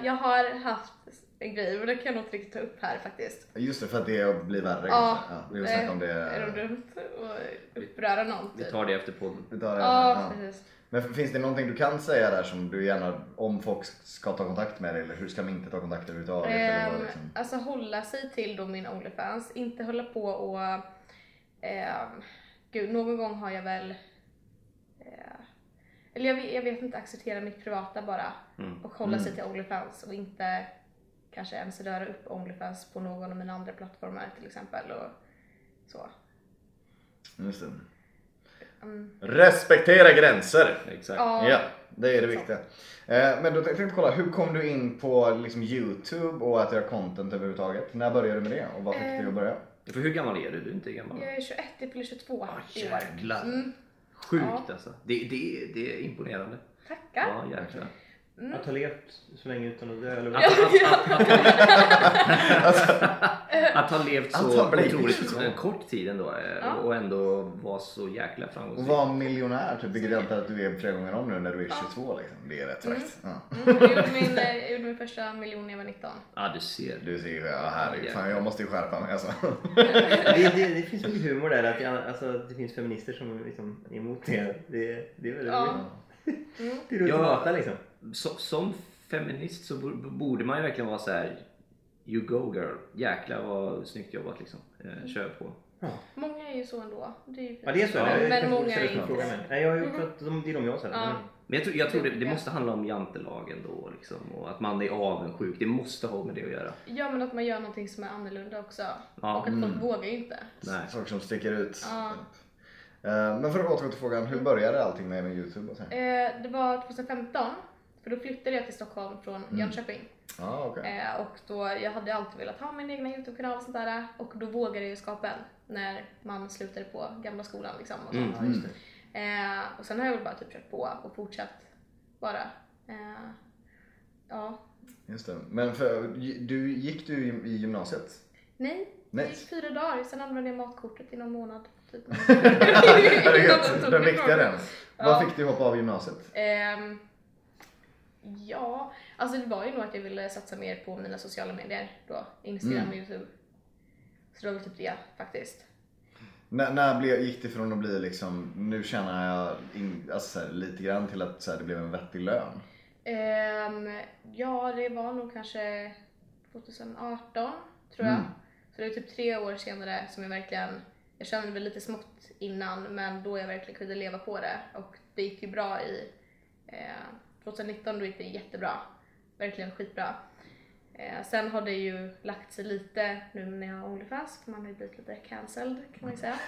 jag har haft en grej, men det kan jag nog inte riktigt ta upp här faktiskt. Just det, för att det blir värre Ja. Ja, vi vill snacka om det. är nog dumt att uppröra någon. Vi Typ. tar det efter podden. Vi tar det Ja, ja. precis. Men finns det någonting du kan säga där som du gärna, om folk ska ta kontakt med dig eller hur ska de inte ta kontakt överhuvudtaget? eller vad Ehm, liksom? Alltså hålla sig till då min Onlyfans, inte hålla på och... ehm, gud, någon gång har jag väl... eh, eller jag vet, jag vet inte, acceptera mitt privata bara. Mm. Och hålla sig till Onlyfans och inte kanske ens röra upp Onlyfans på någon av mina andra plattformar till exempel. Och så. Just det. Mm. Respektera gränser! Exakt. Ja. Ja, det är det viktiga. Eh, Men då tänkte jag kolla, hur kom du in på liksom Youtube och att göra content överhuvudtaget? När började du med det och vad fick dig att börja? För hur gammal är du? Du är inte gammal? Jag är 21, jag fyller 22 Ah, i år. jävlar. Mm, Sjukt Ja. alltså. Det, det, det är imponerande. tackar. Ja, jäklar. Att ha levt så länge utan att dö eller vad? Att ha levt Att så ha blivit otroligt så. eh, kort tid ändå eh, Ja. och ändå vara så jäkla Och framgångsrik. vara miljonär, typ, vilket jag antar att du är flera gånger om nu när du är 22 liksom. Det är rätt Mm. fräckt. Ja. Mm, jag, gjorde min, eh, jag gjorde min första miljon när jag var 19. Ja, du ser. Du ser ju, ja herregud, fan jag måste ju skärpa mig alltså. det, det, det finns mycket humor där, att jag, alltså, det finns feminister som liksom är emot det. Det, det är väldigt Ja. roligt. Mm. Det är roligt att veta liksom. Så, som feminist så bo- borde man ju verkligen vara så här. You go girl. Jäklar vad snyggt jobbat liksom. Eh, kör på. Många är ju så ändå. Det är ju Ja det är så. Ja, men kanske många är inte fråga med. Nej jag har ju fått, de, det är de jag har sett. Ja. Men jag tror, jag tror det, det måste handla om jantelagen då liksom. Och att man är avundsjuk. Det måste ha med det att göra. Ja men att man gör någonting som är annorlunda också. Ja. Och att folk vågar inte. Nej. Saker som sticker ut. Ja. Eh, Men för att återgå till frågan, hur började allting med, med Youtube och så här? Eh, det var 2015. För då flyttade jag till Stockholm från Jönköping. Ja, okej. Eh, och då, jag hade alltid velat ha min egna Youtube-kanal och sånt där. Och då vågade jag ju skapa en när man slutade på gamla skolan liksom. Och, sånt. Just det. Eh, och sen har jag väl bara typ kört på och fortsatt bara. Eh, ja. Just det. Men för, du, gick du i, gymnasiet? Nej, Nej. det gick fyra dagar. Sen använde jag matkortet i någon månad. Typ. Den viktiga den. Ja. Vad fick du hoppa av gymnasiet? Ehm, ja, alltså det var ju nog att jag ville satsa mer på mina sociala medier då. Instagram och Youtube. Så det var väl typ det faktiskt. När, när blev, gick det från att bli liksom, nu tjänar jag in, alltså så här, lite grann till att här, det blev en vettig lön? Ehm, ja, det var nog kanske 2018 tror jag. Så det är typ tre år senare som jag verkligen, jag kände väl lite smått innan men då jag verkligen kunde leva på det och det gick ju bra i eh, 2019 då gick det jättebra. Verkligen skitbra. Eh, sen har det ju lagt sig lite nu när jag har Onlyfans för man har ju blivit lite cancelled kan man ju säga.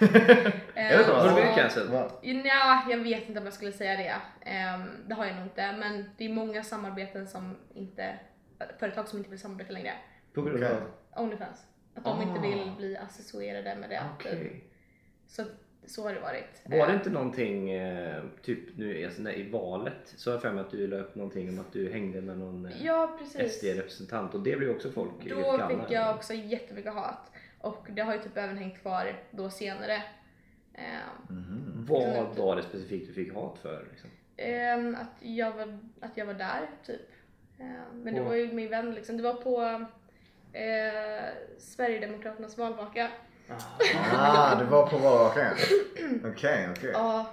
Är det så? Har du blivit och- cancelled? Va? Ja, jag vet inte om jag skulle säga det. Ehm, det har jag nog inte. Men det är många samarbeten som inte, företag som inte vill samarbeta längre. På grund av... Onlyfans. Att de Ah. inte vill bli associerade med det. Okej. typ. Så, så har det varit. Var det Ehm, inte någonting, eh, typ nu alltså, i valet, så har jag för mig att du la upp någonting om att du hängde med någon eh, Ja. SD-representant och det blev också folk Då fick jag också jättemycket hat. Och det har ju typ även hängt kvar då senare. Ehm, Vad var det specifikt du fick hat för? Liksom? Ehm, att, jag var, att jag var där, typ. Ehm, men det var ju min vän liksom. Det var på eh, Sverigedemokraternas valvaka. Ah, det var på valvakan Okej, okej. Ja,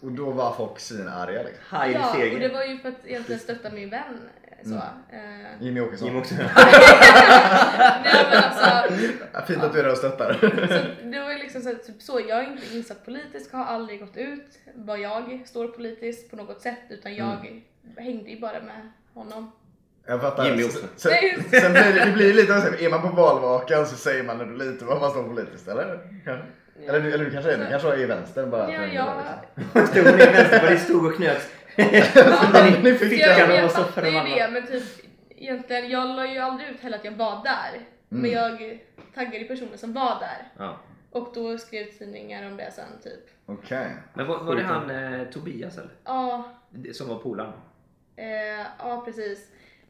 Och då var folk svinarga liksom. Ja, och det var ju för att egentligen stötta min vän. Så. Eh, Jimmy Åkesson. Jim också. nej men alltså, Fint att du är där och stöttar. så det var ju liksom så, typ så, jag är inte insatt politiskt, har aldrig gått ut vad jag står politiskt på något sätt utan jag hängde ju bara med honom. Jag fattar. Jimmy Sen, också. sen, sen blir det, det blir lite så är man på valvakan så säger man ändå lite vad man står politiskt eller? Kanske. Eller, du- eller du kanske är, du kanske är i vänster bara. Ja, för- ja, Stod hon i Vänsterpartiet stod och knöt. Ni fick jag, jag jag, fattar ju det men typ egentligen, jag la ju aldrig ut heller att jag var där. Men jag taggade personer som var där. Ja. Och då skrev tidningar om det sen typ. Okej. Men var, var det han eh, Tobias eller? Ja, Som var polaren? eh, ja precis.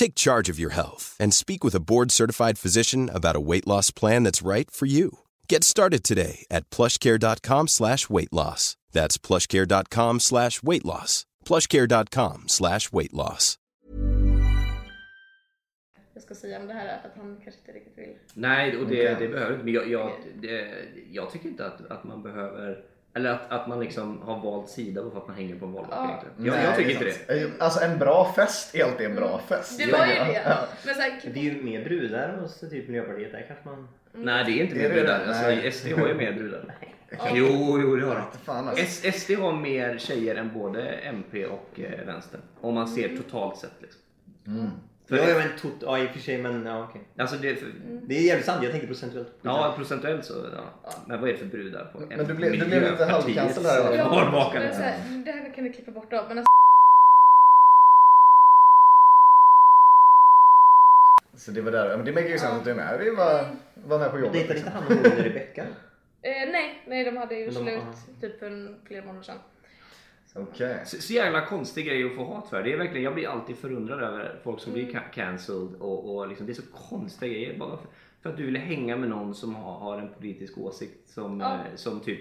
Take charge of your health and speak with a board-certified physician about a weight loss plan that's right for you. Get started today at plushcare.com slash weight loss. That's plushcare.com slash weight loss. plushcare.com slash weight loss. jag ska säga om det här för att han kanske inte riktigt vill. Nej, och det, Okej. det behöver inte. Men jag, jag, Okej. det, jag tycker inte att, att man behöver... Eller att, att man liksom har valt sida för att man hänger på en valvaka Ja. Jag, Nej, jag tycker inte det. Eh, Alltså en bra fest är alltid en bra fest. Det var ju det. Men så här, Det är ju mer brudar hos typ Miljöpartiet. Där kanske man... Mm. Nej, det är inte Det mer är brudar. Alltså, SD har ju mer brudar. Ja. Jo, jo, det har de. Fan alltså. S- SD har mer tjejer än både MP och eh, vänster. Om man ser totalt sett. Liksom. För, Ja, men tot... ja, i och för sig, men ja, okej. alltså det, för, Det är jävligt sant, jag tänker procentuellt. ja, procentuellt så. Ja. Men vad är det för brudar på Men du blev- du blev lite halvcancel där, eller? Ja, men så här, det här kan du klippa bort då. Men alltså, Så det var där. Men det make ju sense att du är med. Vi var, var med på jobbet. Dejtade inte han och hon Rebecca? eh, nej, nej, de hade ju de- slut aha. typ för en, flera månader sedan. Okej. Så, så jävla konstig grej att få hat för. Det är verkligen, jag blir alltid förundrad över folk som blir ca- cancelled och, och liksom, det är så konstiga grejer. Bara för, för att du vill hänga med någon som har, har en politisk åsikt som, Ja. eh, som typ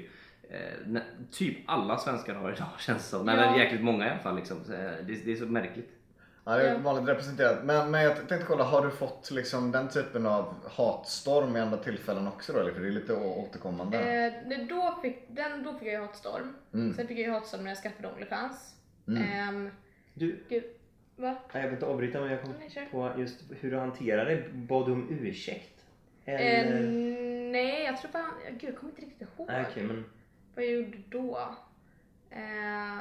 eh, Typ alla svenskar har idag känns det som. Nej, Ja. men jäkligt många i alla fall. Liksom. Så, eh, Det, det är så märkligt. Ja, det är vanligt representerat. Men, men jag tänkte kolla, har du fått liksom den typen av hatstorm i andra tillfällen också då? Eller? För det är lite återkommande. Eh, det- då, fick, den, då fick jag ju hatstorm. Mm. Sen fick jag ju hatstorm när jag skaffade Onlyfans. Ehm, Du, gud, va? jag vill inte avbryta men jag kom Nej, på just hur du hanterade det. Bad du om ursäkt? Eh, Eller? nej, jag tror bara... Gud, jag kommer inte riktigt ihåg Nej, okej, men... vad jag gjorde då. Eh,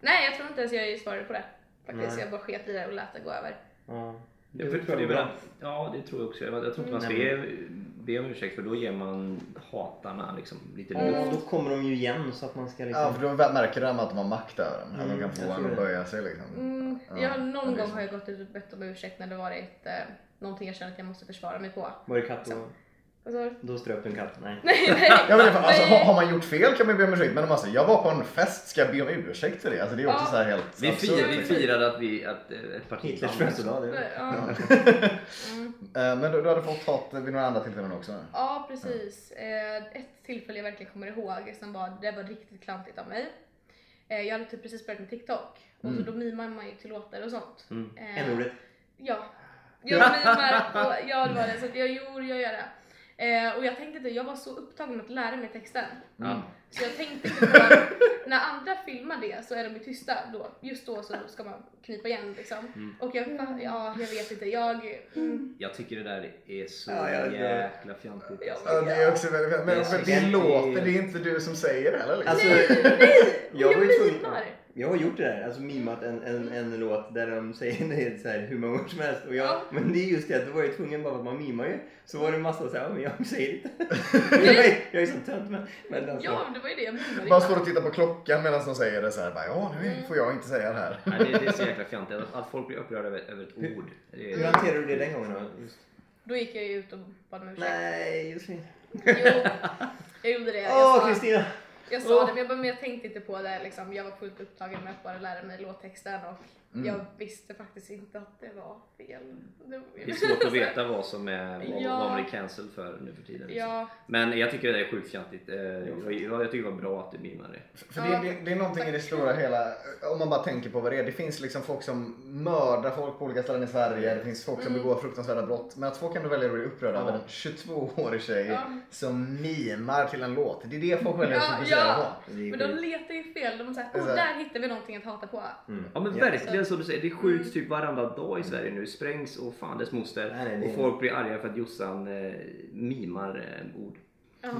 nej, jag tror inte ens jag svarade på det. Faktiskt. Nej. Jag bara sket i det och lät det gå över. Ja. Det, Det för, tror för jag det ja, det tror jag också. Jag, jag tror inte man ska ge, be om ursäkt för då ger man hatarna liksom, lite Mm. Ja, luft. då kommer de ju igen så att man ska liksom... Ja, för då märker de att de har makt över den. Att de Mm, kan få en att böja sig liksom. Mm, Ja, det någon gång har jag gått ut och bett om ursäkt när det varit eh, någonting jag känner att jag måste försvara mig på. Var det katt då? Du? Då ströp du en katt? Nej. Nej, nej. Ja, men fan- alltså, nej. har, har man gjort fel kan man be om ursäkt. Men om man säger, jag var på en fest, ska jag be om ursäkt för det? Alltså det är också Ja. så här helt Vi, absurt, fir, vi liksom. firade att, vi, att eh, ett parti Hitlers födelsedag. Ja. Eh, Men du, du hade fått hat vid några andra tillfällen också? Ja, precis. Eh, ett tillfälle jag verkligen kommer ihåg som var, det var riktigt klantigt av mig. Jag hade typ precis börjat med TikTok och så då mimar man ju till låtar och sånt. Mm. Eh, N-ordet. Ja. Jag mimar och ja det var det. Så att jag gjorde, jag gör det. Eh, och jag tänkte inte, jag var så upptagen med att lära mig texten. Ja. Så jag tänkte inte på att när andra filmar det så är de ju tysta då. Just då så ska man knipa igen liksom. Mm. Och jag, ja jag vet inte, jag... Mm, Jag tycker det där är så Ja, jag- jäkla fjantigt. Ja, alltså. Ja, det är också väldigt, men, Det är men så det jätte- låter, det är inte du som säger det heller liksom. Alltså, nej! jag Jag tvungen... mimar! Jag har gjort det där, alltså mimat en, en, en låt där de säger det så här hur många ord som helst. Och jag, Ja. Men det är just det, då var jag tvungen bara för att man mimar ju. Så var det en massa så här, "Ja, men jag säger inte. jag, är, jag är så tönt men, men alltså. Ja, det var ju det jag mimade innan. står och tittar på klockan medan de säger det så här, bara, ja nu får jag inte säga det här. Nej, det, det är så jäkla fjantigt. Att, att folk blir upprörda över, över ett ord. Det Hur är, hanterade du det den gången då? Just. Då gick jag ju ut och bad om ursäkt. Nej, Josefin. Jo, jag gjorde det. Åh Kristina! Jag sa Åh. det men jag, bara, men jag tänkte inte på det liksom. Jag var fullt upptagen med att bara lära mig låttexten och Mm. jag visste faktiskt inte att det var fel. Det, är svårt att veta vad som är vad, Ja. vad man blir cancelled för nu för tiden. liksom. Ja, Men jag tycker det är sjukt fjantigt. Eh, Jag, jag tycker det var bra att du mimade det. För det, det, det är någonting i det stora hela, om man bara tänker på vad det är. Det finns liksom folk som mördar folk på olika ställen i Sverige. Det finns folk som Mm. begår fruktansvärda brott. Men att folk ändå väljer att bli upprörda över en 22-årig tjej Ja. som mimar till en låt. Det är det folk väljer att ja, fokusera ja. på. Är men de letar ju fel. De säger är åh där hittar vi någonting att hata på. Mm. Ja men verkligen som du säger, det skjuts typ varenda dag i Sverige nu. Sprängs och fan dess moster. Nej, nej, det är- Och folk blir arga för att Jossan eh, mimar eh, ord. Ja.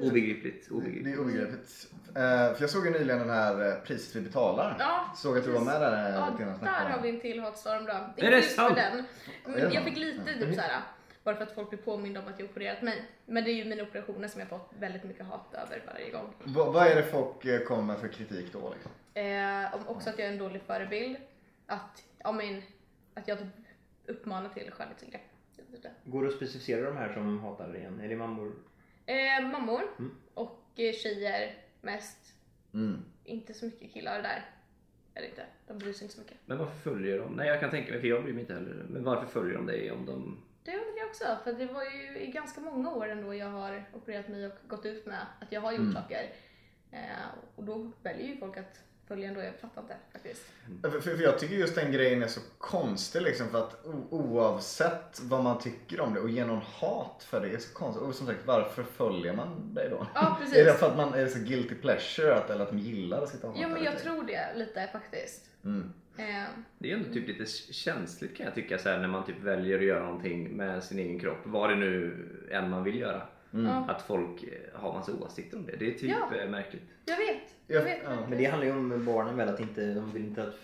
Obegripligt. Det obegripligt. är obegripligt. Eh, för jag såg ju nyligen den här eh, Priset vi betalar. Ja, Såg att du var med där eh, Ja, där snackade. har vi en till hatstorm då. det Inte just sant? för den. är Men det jag fick lite typ såhär, bara för att folk blir påminda om att jag opererat mig. Men det är ju mina operationer som jag fått väldigt mycket hat över varje gång. Vad, vad är det folk kommer med för kritik då? Liksom? Eh, om också att jag är en dålig förebild. Att, ja, men, att jag typ uppmanar till skönhetsingrepp. Går det att specificera de här som hatar dig igen? Är det mammor? Eh, mammor Mm. och eh, tjejer mest. Mm. Inte så mycket killar där. Är det inte. De bryr sig inte så mycket. Men varför följer de? Nej jag kan tänka mig, för jag bryr mig inte heller. Men varför följer de dig om de... Det undrar jag också. För det var ju i ganska många år ändå jag har opererat mig och gått ut med att jag har gjort Mm. saker. Eh, och då väljer ju folk att följa ändå. Jag fattar inte faktiskt. För, för för jag tycker just den grejen är så konstig liksom för att oavsett vad man tycker om det och ge någon hat för det är så konstigt. Och som sagt varför följer man dig då? Ja, precis. Är det för att man är så guilty pleasure att, eller att de gillar att sitta och hata Ja men jag dig? tror det lite faktiskt. Mm. Eh, Det är ändå typ lite känsligt kan jag tycka så här, när man typ väljer att göra någonting med sin egen kropp. Vad det nu än man vill göra. Ja, Att folk eh, har massa åsikter om det. Det är typ Ja. eh, märkligt. jag vet. Ja, Jag vet. ja. Men det handlar ju om barnen väl att inte, de vill inte att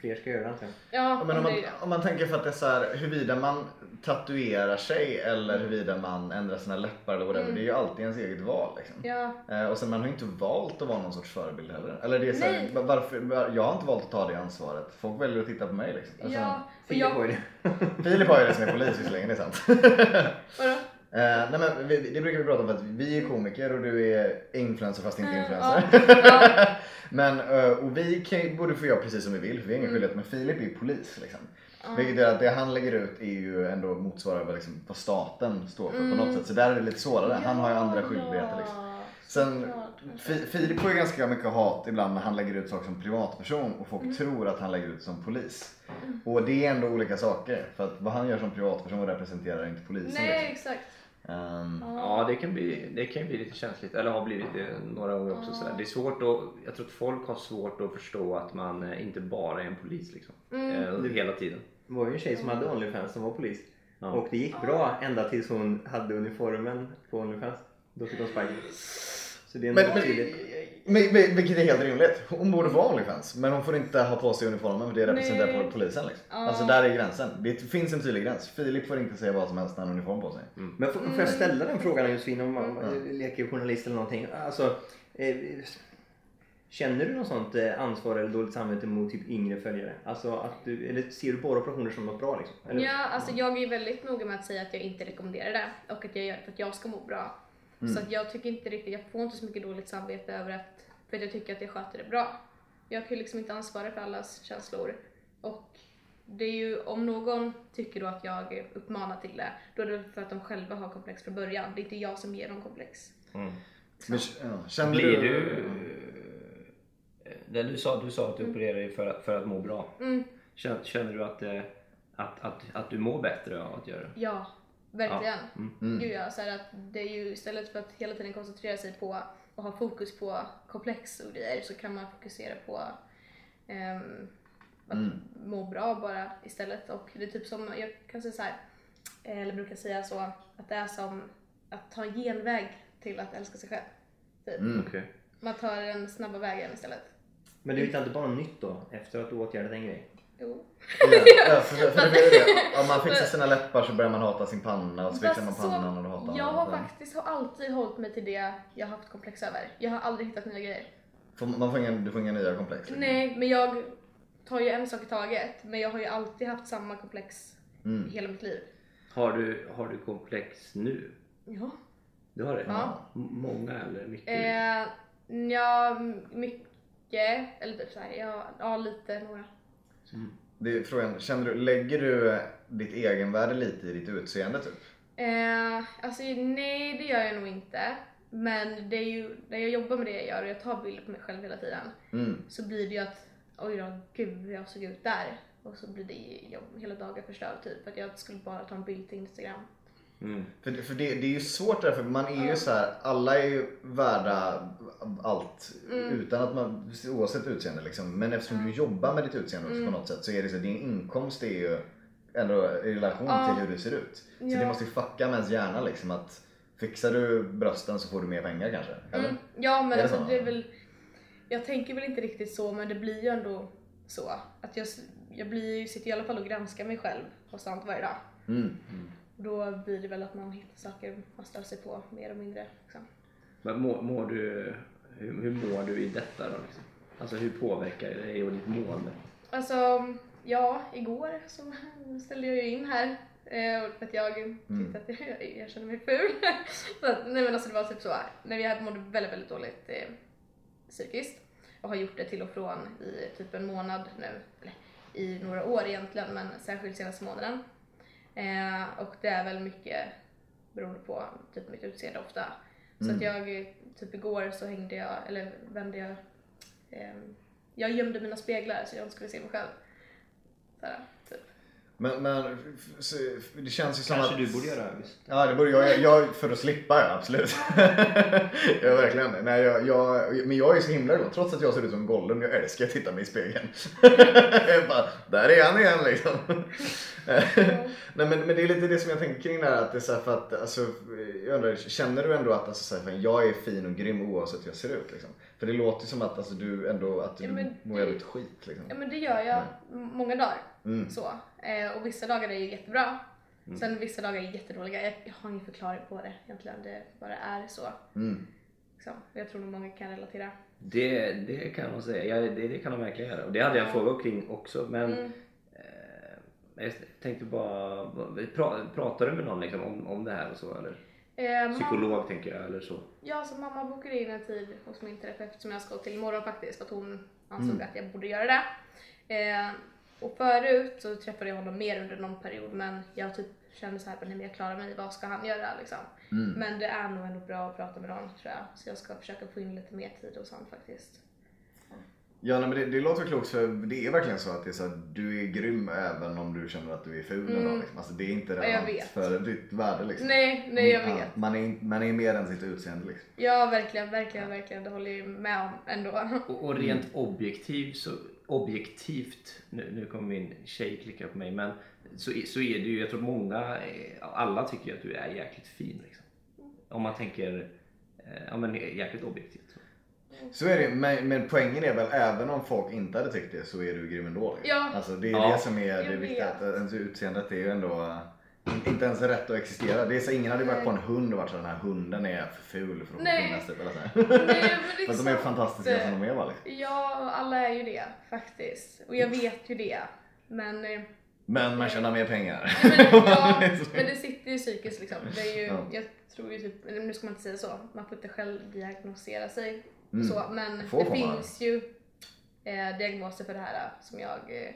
fler ska göra det. Ja, Ja, men om, man, om man tänker för att det är så här, huruvida man tatuerar sig eller huruvida man ändrar sina läppar eller whatever. Mm. Det är ju alltid ens eget val. Liksom. Ja, Eh, och sen man har ju inte valt att vara någon sorts förebild heller. Eller det är så här, varför, var- jag har inte valt att ta det ansvaret. Folk väljer att titta på mig liksom. Alltså, ja. Filip har jag, ju det. Filip har ju det som är polis visserligen, det är sant. vadå? Eh, nej men vi, det brukar vi prata om för att vi är komiker och du är influencer fast inte Mm, influencer. ja. men, eh, och vi kan, borde få göra precis som vi vill för vi har ingen Mm. skyldighet. Men Filip är ju polis liksom. Vilket gör att det han lägger ut är ju ändå motsvarar vad, liksom, vad staten står för på något sätt. Så där är det lite svårare. Han har ju andra skyldigheter liksom. Ja, Sen, Filip får ju ganska mycket hat ibland när han lägger ut saker som privatperson och Mm. folk tror att han lägger ut som polis. Och det är ändå olika saker. För att vad han gör som privatperson representerar inte polisen. Nej, liksom. exakt. Ehm, Ja, det kan, bli, det kan ju bli lite känsligt. Eller har blivit det några gånger också. Så där. Det är svårt att, jag tror att folk har svårt att förstå att man eh, inte bara är en polis liksom. Mm. Eh, hela tiden. Det var ju en tjej som hade Onlyfans som var polis. Ja. Och det gick bra ända tills hon hade uniformen på Onlyfans. Då fick hon sparken. Så det är Men, ändå men, tydligt. men, men, vilket är helt rimligt. Hon borde vara Onlyfans. Men hon får inte ha på sig uniformen för det representerar Nej. polisen. Liksom. Ja. Alltså där är gränsen. Det finns en tydlig gräns. Filip får inte säga vad som helst när han har uniform på sig. Men får, får jag ställa den frågan Josefin om man leker journalist eller någonting? Alltså, eh, känner du något sånt eh, ansvar eller dåligt samvete mot typ yngre följare? Alltså att du, eller ser du bara operationer som något bra liksom? Eller? Ja, alltså jag är väldigt noga med att säga att jag inte rekommenderar det och att jag gör det för att jag ska må bra. Så att jag tycker inte riktigt, jag får inte så mycket dåligt samvete över att, för att jag tycker att jag sköter det bra. Jag kan ju liksom inte ansvara för allas känslor. Och det är ju, om någon tycker då att jag uppmanar till det, då är det för att de själva har komplex från början. Det är inte jag som ger dem komplex. Men, ja, känner Blir du... du... eh, Det du, sa, du sa att du opererar dig för, att- för att må bra. Mm, Känner, känner du att, eh, att, att, att du mår bättre av att göra det? ja, verkligen. Mm. Gud ja, så här att det är ju istället för att hela tiden koncentrera sig på och ha fokus på komplex och grejer så kan man fokusera på ehm, att Mm. må bra bara istället. Och det är typ som, jag kan säga så här, eller brukar säga så, att det är som att ta en genväg till att älska sig själv. Typ. Mm. Okej. Man tar den snabba vägen istället. Men det är ju inte bara nytt då, efter att du åtgärdat en grej. Jo. Ja, ja, för, för det blir det. Om man fixar sina läppar så börjar man hata sin panna och så fixar man pannan och då hatar man jag har faktiskt har alltid hållit mig till det jag har haft komplex över. Jag har aldrig hittat nya grejer. Får- Man får ingen, du får inga nya komplex? liksom. Nej, men jag tar ju en sak i taget. Men jag har ju alltid haft samma komplex Mm. hela mitt liv. Har du, har du komplex nu? Ja. Du har det? Ja. M- Många eller mycket? Eh, ja, mycket. Eller typ såhär, ja, ja lite, några. Det är frågan, känner du, lägger du ditt egenvärde lite i ditt utseende typ? Eh, alltså nej, det gör jag nog inte. Men det är ju, när jag jobbar med det jag gör och jag tar bilder på mig själv hela tiden. Mm. Så blir det ju att, oj då, gud hur jag såg ut där. Och så blir det jobb, hela dagen förstörd typ. Att jag skulle bara ta en bild till Instagram. Mm. För, för det, det är ju svårt där för man är ju så här, alla är ju värda allt Mm. utan att man, oavsett utseende liksom. Men eftersom du jobbar med ditt utseende också Mm. på något sätt så är det så att din inkomst är ju ändå i relation till hur du ser ut. Så Ja. det måste ju fucka med ens hjärna liksom att fixar du brösten så får du mer pengar kanske. Eller? Mm. Ja men Är det alltså så? det är väl, jag tänker väl inte riktigt så men det blir ju ändå så. Att jag, jag blir, sitter i alla fall och granskar mig själv konstant varje dag. Mm. Då blir det väl att man hittar saker man stör sig på mer och mindre. Liksom. Men mår, mår du, hur, hur mår du i detta då? Liksom? Alltså hur påverkar det dig och ditt mående? Alltså, ja, igår så ställde jag ju in här eh, för att jag tyckte att jag, jag kände mig ful. så att, nej men alltså det var typ så här, när jag mådde väldigt, väldigt dåligt eh, psykiskt och har gjort det till och från i typ en månad nu, eller i några år egentligen, men särskilt senaste månaden. Eh, och det är väl mycket beroende på typ mitt utseende ofta. Så att jag, typ igår så hängde jag, eller vände jag eh, jag gömde mina speglar så jag inte skulle se mig själv. Såhär, typ. Men, men det känns ju som Kanske att... du borde göra August. Ja, det borde jag, jag för att slippa ja, absolut. ja, verkligen. Nej, jag, jag, men jag är så himla glad. Trots att jag ser ut som Gollum. Jag älskar att titta mig i spegeln. jag bara, där är han igen liksom. Nej, men, men det är lite det som jag tänker kring det här. Att det är så här för att, alltså, jag undrar, känner du ändå att alltså, så här, jag är fin och grym oavsett hur jag ser ut? Liksom? För det låter som att alltså, du ändå att du Ja, men mår det- jävligt skit. Liksom. Ja men det gör jag många dagar. Mm. Så. Eh, och vissa dagar är ju jättebra. Sen vissa dagar är jättedåliga. Jag, jag har ingen förklaring på det egentligen. Det bara är så. Mm. Liksom. Jag tror nog många kan relatera. Det, det kan man säga. Ja, det, det kan de verkligen göra. Och det hade jag en fråga kring också. Men Mm. eh, jag tänkte bara, pra, pratar du med någon liksom, om, om det här och så eller? Eh, Psykolog tänker jag eller så. Ja, så mamma bokade in en tid hos min terapeut som jag ska till imorgon faktiskt för att hon ansåg Mm. att jag borde göra det. Eh, och förut så träffade jag honom mer under någon period men jag typ kände så här, nej men jag klarar mig, vad ska han göra liksom? Mm. Men det är nog ändå bra att prata med någon tror jag. Så jag ska försöka få in lite mer tid hos honom faktiskt. Ja nej, men det, det låter klokt för det är verkligen så att det är så att du är grym även om du känner att du är ful en dag. Liksom. Alltså, det är inte Mm. Relevant för ditt värde. Liksom. Nej, nej jag Ja, vet. man, är, man är mer än sitt utseende. Liksom. Ja, verkligen, verkligen, verkligen. Det håller jag med om ändå. Och, och rent objektivt så, objektivt, nu, nu kommer min tjej klicka på mig, men så, så är det ju, jag tror många, eh, alla tycker att du är jäkligt fin liksom. Om man tänker, eh, ja men jäkligt objektivt. Så. Så är det, men, men poängen är väl även om folk inte hade tyckt det så är du grym ändå. Liksom. Ja. Alltså, det är Ja. det som är det viktiga. Att ens utseendet är ju ändå inte ens rätt att existera. Det är så, ingen hade varit på en hund och varit så den här hunden är för ful för att Nej. finnas typ. Eller så här. Nej, men för att de är sant. fantastiska som de är va, liksom. Ja, alla är ju det faktiskt. Och jag vet ju det. Men, eh, Men man tjänar mer pengar. men, ja, men det sitter ju psykiskt liksom. Det är ju, Ja. Jag tror ju typ, nu ska man inte säga så, man får inte själv diagnosera sig. Mm. Så, men Får det man. finns ju eh, diagnoser för det här som jag eh,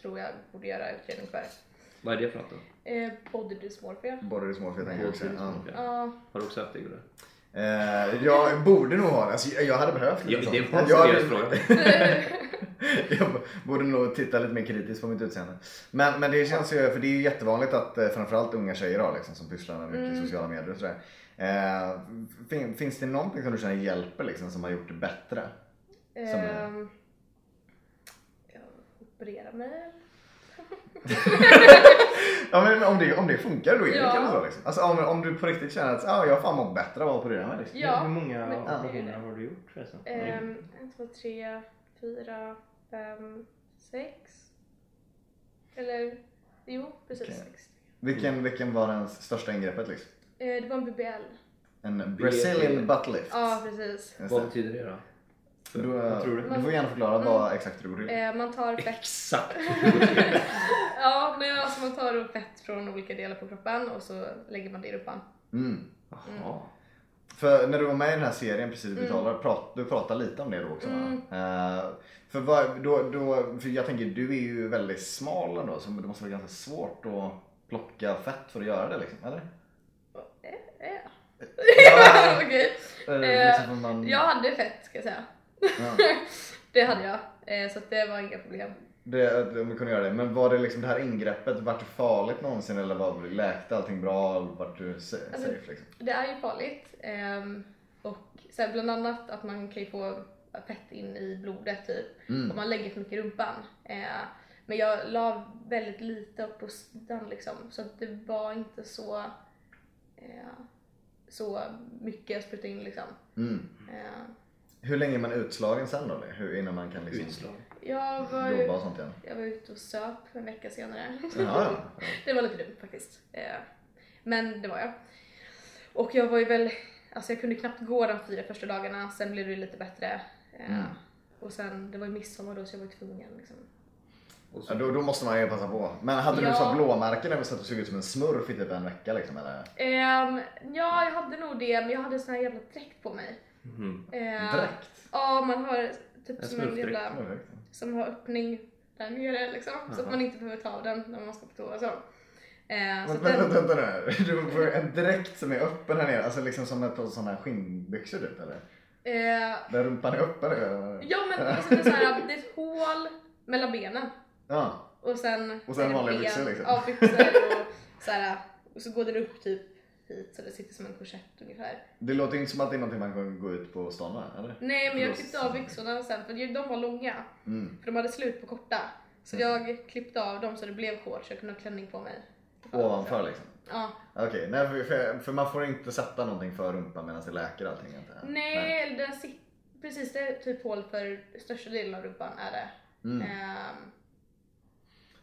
tror jag borde göra utredning för. Vad är det för något då? Eh, body dysmorphia. Body dysmorphia tänker jag också. Ja. Har du också haft det Gurra? Eh, jag borde nog ha det. Alltså, jag- hade behövt lite Ja, det sånt. var en Jag fråga. jag borde nog titta lite mer kritiskt på mitt utseende. Men, men det känns ju, för det är ju jättevanligt att eh, framförallt unga tjejer har liksom, som pysslar med mycket sociala medier och sådär. Eh, fin, finns det någonting som du känner hjälper liksom, som har gjort det bättre? Som är- ehm, jag opererar mig. Ja men om det, om det funkar då är det Ja. kanske så liksom. Alltså om, om du på riktigt känner att ah, jag har fan mått bättre av att operera mig. Liksom. Ja, Hur många men- operationer har du gjort förresten? Ehm, en, två, tre, fyra, fem, sex. Eller, jo precis sex. Vilken, vilken var den största ingreppet liksom? Eh, det var en BBL. En Brazilian butt lift. Ja precis. Vad betyder det då? Du, Vad tror du? du får gärna förklara vad exakt det går till. Man tar fett. Exakt! ja, nej, alltså man tar fett från olika delar på kroppen och så lägger man det i rumpan. Mm. Jaha. För när du var med i den här serien precis Mm. vi talade, prat, du pratade lite om det då också va? Eh, för, vad, då, då, för jag tänker du är ju väldigt smal ändå så det måste vara ganska svårt att plocka fett för att göra det liksom, eller? Eh, eh. Ja, Okej. eller Eh, liksom man, Jag hade fett ska jag säga. Ja, Det hade jag. Eh, så det var inga problem. det, om vi kunde göra det. Men var det liksom det här ingreppet, vart det farligt någonsin eller var, läkte allting bra? Vart du Alltså, safe liksom? Det är ju farligt. ehm, och så här, bland annat att man kan ju få fett in i blodet typ. Mm. Om man lägger för mycket i rumpan. Eh, men jag la väldigt lite upp på sidan liksom. Så att det var inte så, eh, så mycket jag sprutade in liksom. Mm. Hur länge är man utslagen sen då? eller? Hur, innan man kan liksom Utslag. jag, var, jobba och sånt igen? jag var ute och söp en vecka senare. Ja. ja. Det var lite dumt faktiskt. Eh, men det var jag. Och jag var ju väl, alltså jag kunde knappt gå de fyra första dagarna, sen blev det lite bättre. Eh, Mm. Och sen, det var ju midsommar då så jag var tvungen liksom. Ja, då, då måste man ju passa på. Men hade du Ja. så blåmärken över så att du såg ut som en smurf i typ en vecka liksom eller? Ehm, ja, jag hade nog det, men jag hade sån här jävla dräkt på mig. Mhm. Eh, Dräkt? Ja, man har typ En som en jävla, som har öppning där nere liksom. Så att man inte behöver ta av den när man ska på toa så. Eh, så vänta, den, vänta nu. Du får en dräkt som är öppen här nere, alltså liksom som ett par sådana här skinnbyxor typ eller? Eh, Där rumpan är öppen? eller? ja men alltså, det, är så här, det är ett hål mellan benen. Ja. Och sen, Och sen vanliga ben- byxor, liksom. Ja, byxor och så, här, och så går den upp typ hit så det sitter som en korsett ungefär. Det låter inte som att det är någonting man kan gå ut på stan med, eller? Nej men jag klippte av byxorna sen för de var långa. Mm. För de hade slut på korta. Så jag klippte av dem så det blev shorts så jag kunde ha klänning på mig. Ovanför liksom? Ja. Okej, nej för, för, för man får inte sätta någonting för rumpan medan det läker allting inte? Nej, eller den sit- precis det är typ hål för största delen av rumpan är det. Mm. Ehm,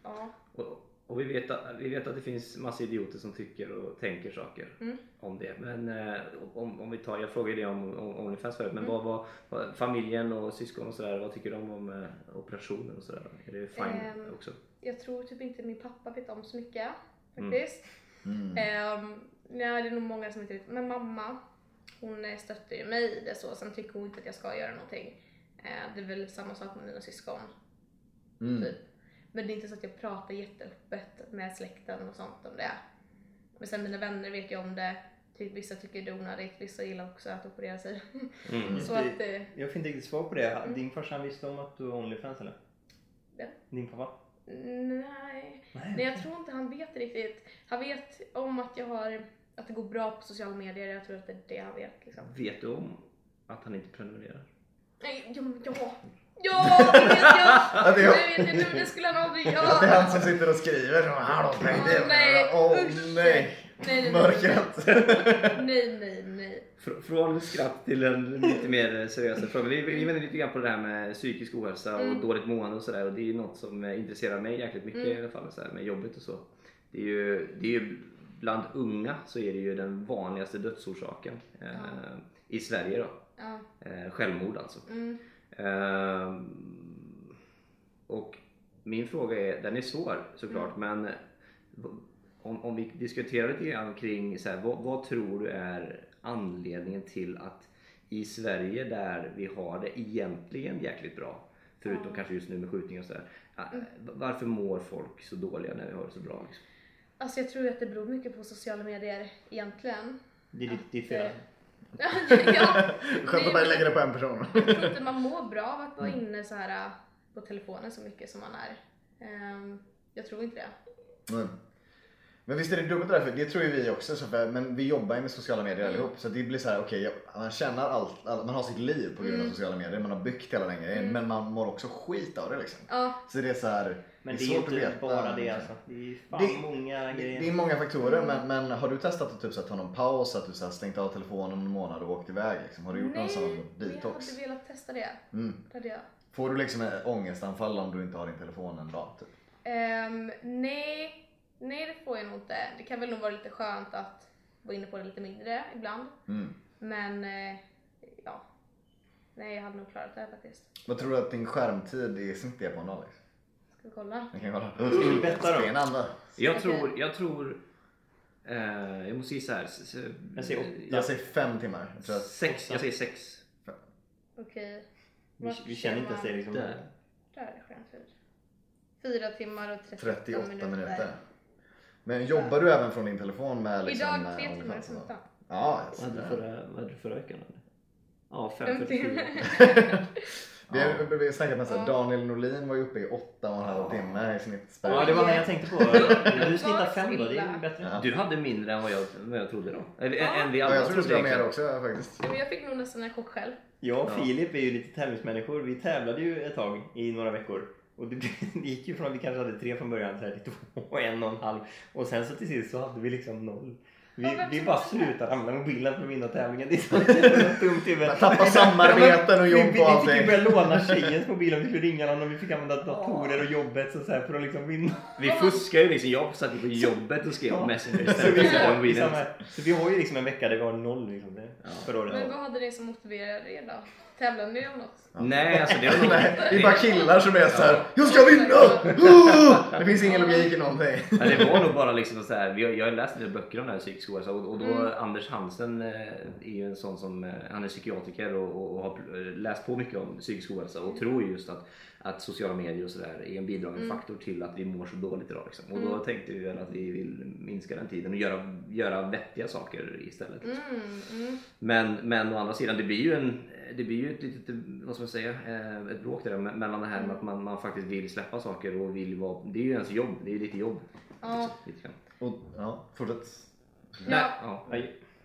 ja. Och, och vi, vet att, vi vet att det finns massa idioter som tycker och tänker saker Mm. om det. Men eh, om, om vi tar, jag frågade det om, om Onlyfans förut, men Mm. vad, vad, vad, familjen och syskon och sådär, vad tycker de om eh, operationen och sådär? Är det fine Ehm, också? Jag tror typ inte min pappa vet om så mycket Mm. faktiskt. Mm. Ehm, nej, det är nog många som inte vet. Men mamma, hon stöttar ju mig i det så. Sen tycker hon inte att jag ska göra någonting. Eh, det är väl samma sak med mina syskon. Mm. Typ. Men det är inte så att jag pratar jätteöppet med släkten och sånt om det. Men sen mina vänner vet ju om det. Typ, vissa tycker det är onödigt, vissa gillar också att operera sig. Mm. så att, eh, Jag fick inte riktigt svar på det. Din farsa han visste om att du har Onlyfans eller? Ja. Din pappa? nej. Nej, jag tror inte han vet riktigt. Han vet om att jag har, att det går bra på sociala medier. Jag tror att det är det han vet liksom. Vet du om att han inte prenumererar? Nej, ja, ja. Ja, det vet jag! det vet jag det skulle han aldrig Att det är göra. han som sitter och skriver så hallå Åh, nej, Åh nej! Nej. Mörkret! Nej, nej, nej. Fr- Från skratt till en lite mer seriös fråga. Vi, vänder lite grann på det här med psykisk ohälsa och Mm. dåligt mående och sådär. Och det är ju något som intresserar mig jäkligt mycket Mm. i alla fall. Så här, med jobbet och så. Det är, ju, det är ju bland unga så är det ju den vanligaste dödsorsaken eh, i Sverige då. Ja. Eh, självmord alltså. Mm. Ehm, och min fråga är, den är svår såklart, Mm. men om, om vi diskuterar lite grann kring så här, vad, vad tror du är anledningen till att i Sverige där vi har det egentligen jäkligt bra, förutom kanske just nu med skjutningar och sådär. Mm. Varför mår folk så dåliga när vi har det så bra? Liksom? Alltså jag tror att det beror mycket på sociala medier egentligen. Det är ditt, ditt Eh, fel. Ja, Skönt att bara lägga det på en person. jag tror inte man mår bra av att vara inne så här på telefonen så mycket som man är. Ehm, jag tror inte det. Mm. Men visst är det dumt det där, för det tror ju vi också. Så för, men vi jobbar ju med sociala medier allihop. Så det blir så här, okej, man tjänar allt, all, man har sitt liv på grund av sociala medier. Man har byggt hela den grejen. Men man mår också skit av det liksom. Ja, Så det är så här, Men det är svårt ju att inte veta. bara det alltså. Det är ju fan Det- många grejer. Det är många faktorer, men, men har du testat att typ, så här, ta någon paus, att du så här, stängt av telefonen en månad och åkt iväg? Liksom? Har du gjort någon sån nej, men jag detox? hade velat testa det. Mm. Det hade jag. Får du liksom ett ångestanfall om du inte har din telefon en dag? Typ? Ehm, nej, nej det får jag nog inte. Det kan väl nog vara lite skönt att vara inne på det lite mindre ibland. Mm. Men eh, ja, nej jag hade nog klarat det här faktiskt. Vad tror du att din skärmtid i snitt är på en dag? Liksom? Ska vi kolla? Jag kan kolla. Ska vi betta då? Spännande. Jag tror, jag tror, eh, jag måste säga så här. Jag säger åtta. Jag säger fem timmar. Jag tror att Sex, jag säger sex. Okej. Vi, Vart vi känner inte ens det liksom. Där. Där är skärmtid. Fyra timmar och 38, 38 minuter. minuter. Men jobbar du även från din telefon med liksom, Idag eh, tre timmar och OnlyFans och så? 15. Ja, Vad hade du sådär. förra, vad hade du förra veckan? Eller? Ja, Fem 5.44. timmar. Vi har vi har snackat med så här, Ja. Daniel Norlin var ju uppe i åtta och en halv timme i snittspärr. Ja, det var det jag tänkte på. Du snittar fem då, det är bättre. Ja. Du hade mindre än vad jag, vad jag trodde då. Ja. Än vi Ja, alla jag tror du skulle ha mer också faktiskt. Ja, men jag fick nog nästan en chock själv. Jag och Filip är ju lite tävlingsmänniskor. Vi tävlade ju ett tag i några veckor. Och det, det gick ju från att vi kanske hade tre från början så här, till två och en och en halv. Och sen så till sist så hade vi liksom noll. Vi, Ja, vi bara slutade använda mobilen för att vinna tävlingen. Det är så dumt i huvudet. Tappa samarbeten och Vi, jobb vi, och vi fick allting. ju börja låna tjejens mobil om vi skulle ringa någon och vi fick använda datorer och jobbet så så här, för att liksom vinna. Vi fuskar ju liksom. Jag satt ju på jobbet och skrev på Messenger Så istället vi, för mobilen. liksom, så vi har ju liksom en vecka där vi har noll liksom, det, förra året. Men vad hade det som motiverade er då? Tävlade ni om något? Nej, alltså det var nog... Nej, det är bara killar som är såhär Jag ska vinna! Oh! Det finns ingen logik i någonting. Ja, det var nog bara liksom så här, vi har- jag har läst lite böcker om det här psykisk ohälsa och, och då Mm. Anders Hansen eh, är ju en sån som, eh, han är psykiatriker och, och, och har pl- läst på mycket om psykisk ohälsa och tror just att, att sociala medier och sådär är en bidragande Mm. faktor till att vi mår så dåligt idag. Liksom. Och då tänkte vi väl att vi vill minska den tiden och göra, göra vettiga saker istället. Mm, mm. Men, men å andra sidan, det blir ju, en, det blir ju ett litet, vad ska man säga, eh, ett bråk där me- mellan det här med att man, man faktiskt vill släppa saker och vill vara, det är ju ens jobb, det är ju lite jobb. Ja. Liksom. Och, ja, fortsätt. Ja. Ja. Ja,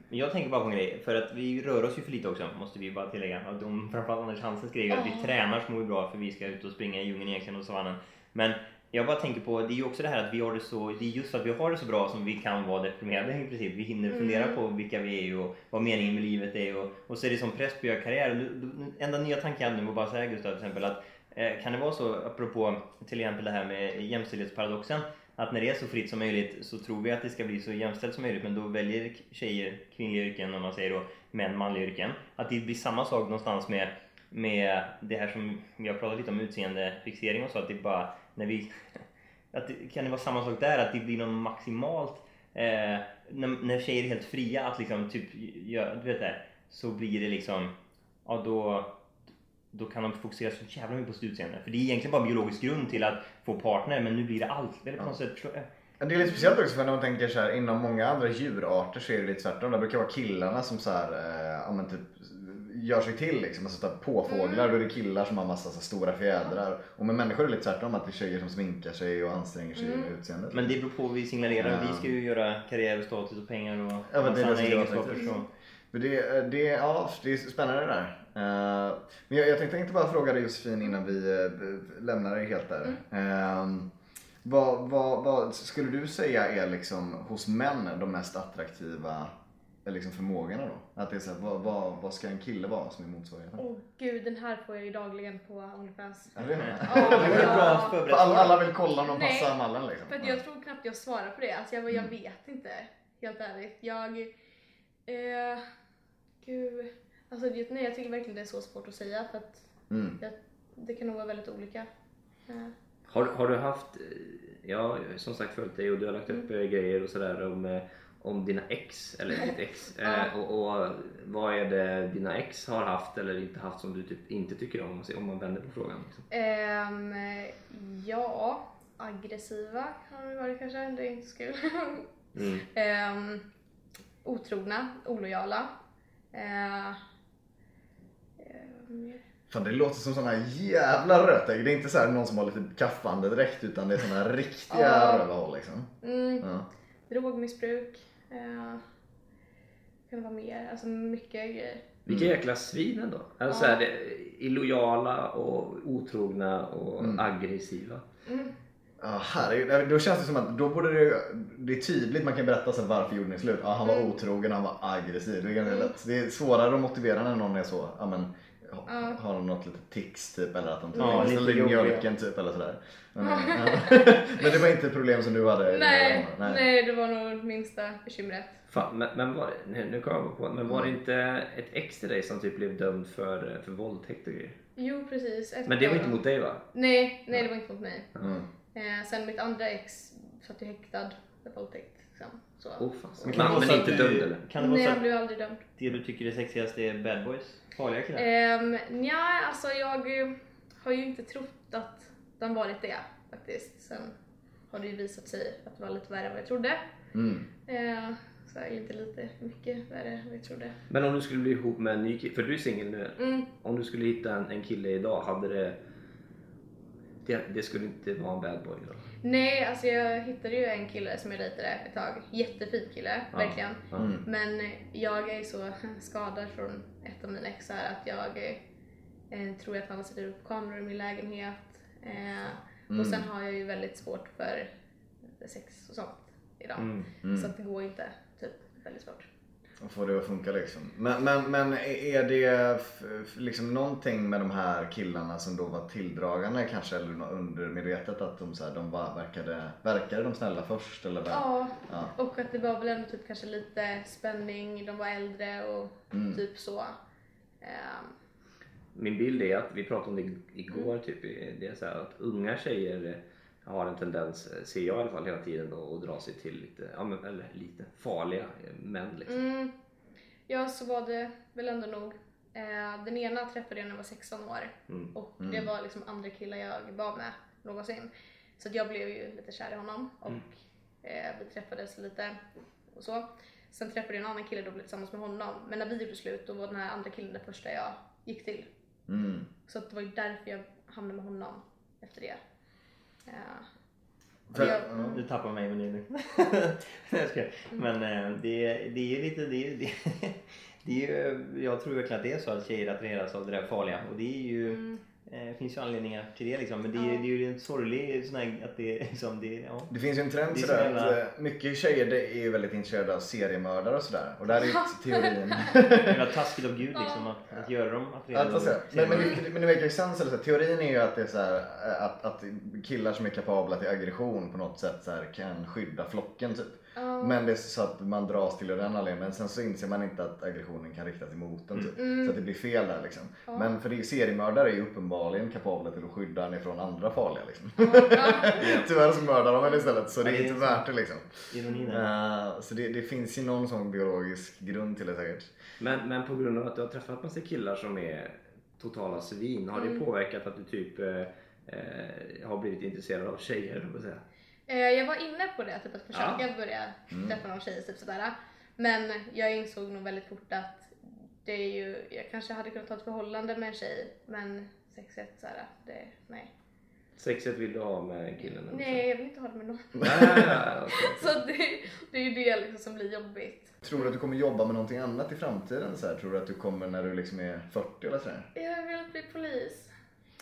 Jag tänker bara på en grej, för att vi rör oss ju för lite också, måste vi bara tillägga. Att de, framförallt Anders Hansen skrev ju att vi Ja. tränar så mår vi bra för vi ska ut och springa i djungeln egentligen och savannen. Men jag bara tänker på, det är ju också det här att vi har det så, det är just för att vi har det så bra som vi kan vara deprimerade i princip. Vi hinner fundera Mm. på vilka vi är och vad meningen med livet är och, och så är det som press på att göra karriär. Enda nya tanken jag hade nu var bara säga Gustav till exempel att eh, kan det vara så, apropå till exempel det här med jämställdhetsparadoxen, att när det är så fritt som möjligt så tror vi att det ska bli så jämställt som möjligt men då väljer tjejer kvinnliga yrken om man säger då män manliga yrken. Att det blir samma sak någonstans med, med det här som vi har pratat lite om utseendefixering och så att det bara när vi att kan det vara samma sak där att det blir någon maximalt eh, när, när tjejer är helt fria att liksom typ gör, du vet det så blir det liksom ja då då kan de fokusera så jävla mycket på sitt utseende. För det är egentligen bara biologisk grund till att få partner men nu blir det allt. Eller på något sätt, jag. Det är lite speciellt också för när man tänker så här, inom många andra djurarter så är det lite tvärtom. Det brukar vara killarna som så här, eh, ja, men typ, gör sig till liksom. Alltså ta på fåglar. Då är det killar som har massa så stora fjädrar. Och med människor är det lite tvärtom. Att det är tjejer som sminkar sig och anstränger sig med utseendet. Men det beror på vad vi signalerar. Ja. Vi ska ju göra karriär och status och pengar och Ja, men det är det egenskaper. Så. Men det, det, ja, det är spännande det där. Eh, men jag, jag tänkte inte bara fråga dig Josefin innan vi uh, lämnar dig helt där. Eh, vad, vad, vad skulle du säga är liksom hos män de mest attraktiva eh, liksom förmågorna då? Att det är så här, vad, vad, vad ska en kille vara som är motsvarigheten? Åh gud, den här får jag ju dagligen på Onlyfans. Ja, det är det. Det bra ja. alla, vill kolla om de Nej, passar mallen liksom. För att jag tror knappt jag svarar på det. Alltså jag, jag vet inte. Helt ärligt. Jag... Eh, gud. Alltså det, nej, jag tycker verkligen det är så svårt att säga för att Mm. jag, det kan nog vara väldigt olika. Eh, Har, har du haft, eh, ja jag har som sagt följt dig och du har lagt upp Mm. eh, grejer och sådär om, eh, om dina ex, eller ditt ex. Eh, och, och vad är det dina ex har haft eller inte haft som du typ inte tycker om? Om man vänder på frågan. Liksom. ehm, ja, aggressiva har de varit kanske. Det är inte så kul. Mm. Ehm, otrogna, olojala. Mer? Fan det låter som såna jävla rötägg. Det är inte så här någon som har lite kaffandedräkt utan det är såna riktiga Ja. rövarhål liksom. Mm, Ja. drogmissbruk. Eh, kan det vara mer? Alltså mycket grejer. Vilka Mm. jäkla svin ändå. Alltså, Ja. här, illojala och otrogna och Mm. aggressiva. Mm. Ja, herregud. Då känns det som att då borde det, det är tydligt man kan berätta så här, varför gjorde ni slut. Ja, han var Mm. otrogen, han var aggressiv. Det är, ganska lätt. det är svårare att motivera när någon är så. Ja, men, ha- har de något litet tics typ eller att de typ Ja, ställer in mjölken typ eller sådär. Men, men det var inte ett problem som du hade? i den här Nej, gången? nej, det var nog minsta bekymret. Fan, men, men var, nu, nu kom jag på men var det inte ett ex till dig som typ blev dömd för, för våldtäkt och grejer? Jo, precis. Men det var inte mot dig va? Nej, nej, det var inte mot mig. Mm. Eh, sen mitt andra ex satt ju häktad för våldtäkt. Liksom. Så. Oh. Men kan vara men inte dömd eller? Kan det nej, han blev aldrig dömd. det du tycker är sexigast är bad boys? Farliga killar? Um, ja, alltså jag har ju inte trott att den varit det faktiskt. Sen har det ju visat sig att det var lite värre än vad jag trodde. Mm. Eh, så är inte lite mycket värre än vad jag trodde. Men om du skulle bli ihop med en ny kille, för du är singel nu. Mm. Om du skulle hitta en, en kille idag, hade det, det... Det skulle inte vara en bad boy då? Nej, alltså jag hittade ju en kille som jag dejtade ett tag. Jättefin kille, Ja. verkligen. Mm. Men jag är så skadad från ett av mina ex här att jag eh, tror att han har satt upp kameror i min lägenhet. Eh, Mm. Och sen har jag ju väldigt svårt för sex och sånt idag. Mm. Mm. Så att det går inte, typ. Väldigt svårt. Och få det att funka liksom. Men, men, men är det liksom någonting med de här killarna som då var tilldragande kanske eller nå- undermedvetet att de, så här, de var, verkade, verkade de snälla först eller? vad? Ja, Ja. och att det var väl ändå typ kanske lite spänning, de var äldre och Mm. typ så. Ehm, Min bild är att, vi pratade om det igår, typ, det är så här att unga tjejer har en tendens, eh, ser jag i alla fall hela tiden, att dra sig till lite, ja, men, eller lite farliga eh, män. Liksom. Mm. Ja, så var det väl ändå nog. Eh, den ena träffade jag när jag var 16 år Mm. och det var liksom andra killar jag var med någonsin. Så att jag blev ju lite kär i honom och eh, vi träffades lite och så. Sen träffade jag en annan kille då blev tillsammans med honom. Men när vi gjorde slut då var den här andra killen den första jag gick till. Mm. Så att det var ju därför jag hamnade med honom efter det. För, jag, ja. Du tappar mig med det nu. Nej, jag skojar. Men eh, det, det är ju lite... Det är, det, det är ju, jag tror verkligen att det är så att tjejer attraheras av det där farliga. Och det är ju... Eh, finns ju anledningar till det liksom. Men det, är-. Ja. det är ju en sorglig sån här, att det liksom... Det, ja. Det finns ju en trend Det är så sådär jävla- att eh, mycket tjejer det är ju väldigt intresserade av seriemördare och sådär. Och där är ju teorin... Jävla taskigt av Gud liksom att, att göra dem Ja, av ja. men, men, det- men det verkar ju sen så, så teorin är ju att det är så här, eh, att, att killar som är kapabla till aggression på något sätt så här, kan skydda flocken typ. Ja. Men det är så att man dras till den anledningen. Men sen så inser man inte att aggressionen kan riktas emot en typ. Mm. Så att det blir fel där liksom. Men för det, seriemördare är ju uppenbarligen kapabla till att skydda en ifrån andra farliga liksom. Tyvärr så mördar de en istället så det är inte så. värt det liksom. Ironin. Eh, så det, det finns ju någon sån biologisk grund till det säkert. Men, men på grund av att du har träffat massa killar som är totala svin, har det påverkat att du typ eh, eh, har blivit intresserad av tjejer? jag säga? Eh, jag var inne på det, typ att försöka börja träffa någon tjej typ sådär. Men jag insåg nog väldigt fort att det är ju, jag kanske hade kunnat ha ett förhållande med en tjej men sexet såhär, det, nej. Sexet vill du ha med killen? eller? Nej, jag vill inte ha det med någon. Nej, nej, nej, okej. Så det, det är ju det liksom som blir jobbigt. Tror du att du kommer jobba med någonting annat i framtiden? Så här? Tror du att du kommer när du liksom är 40 eller sådär? Jag vill bli polis.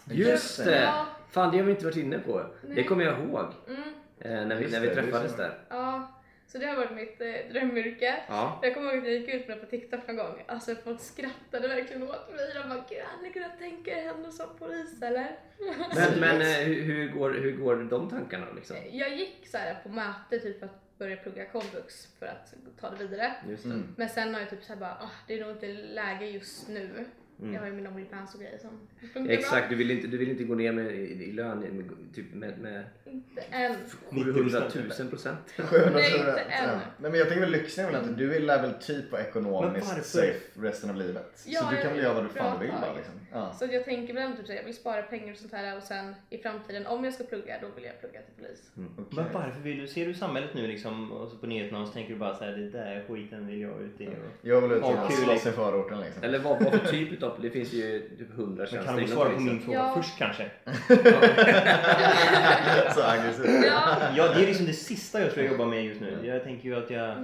Just det! Ja. Fan, det har vi inte varit inne på. Det kommer jag ihåg. Mm. Eh, när vi, när vi det, träffades där. Ja, så det har varit mitt eh, drömyrke. Ja. Jag kommer ihåg att jag gick ut med det på TikTok någon gång. Alltså folk skrattade verkligen åt mig. De bara, gud hade ni kunnat tänka er henne som polis eller? Men, men eh, hur, hur, går, hur går de tankarna liksom? Jag gick så här på möte typ för att börja plugga komvux för att ta det vidare. Just det. Mm. Men sen har jag typ så här bara, ah, det är nog inte läge just nu. Jag har ju min Onlyfans och grejer som funkar bra. Exakt, du vill inte, du vill inte gå ner med, i, i lön med, typ med, med Inte än. 700 000 procent. 700 Nej, inte än. Ja. Nej, men jag tänker väl lyxen är väl att du vill väl typ vara ekonomiskt safe resten av livet. Ja, så du kan väl göra vad du fan du vill bara liksom. Ja. Så att jag tänker väl typ jag vill spara pengar och sånt här och sen i framtiden om jag ska plugga då vill jag plugga till polis. Okej. Men varför vill du, ser du samhället nu liksom och så på nyheterna och så tänker du bara så här, det där skiten vill jag ut i. Och... Jag vill ut och slåss i förorten liksom. Eller vad, vad för typ utav, det finns ju typ 100 Men tjänster kan du svara på min fråga Ja. först kanske? så aggressivt. Ja, Ja, det är liksom det sista jag jag jobbar med just nu. Jag tänker ju att jag...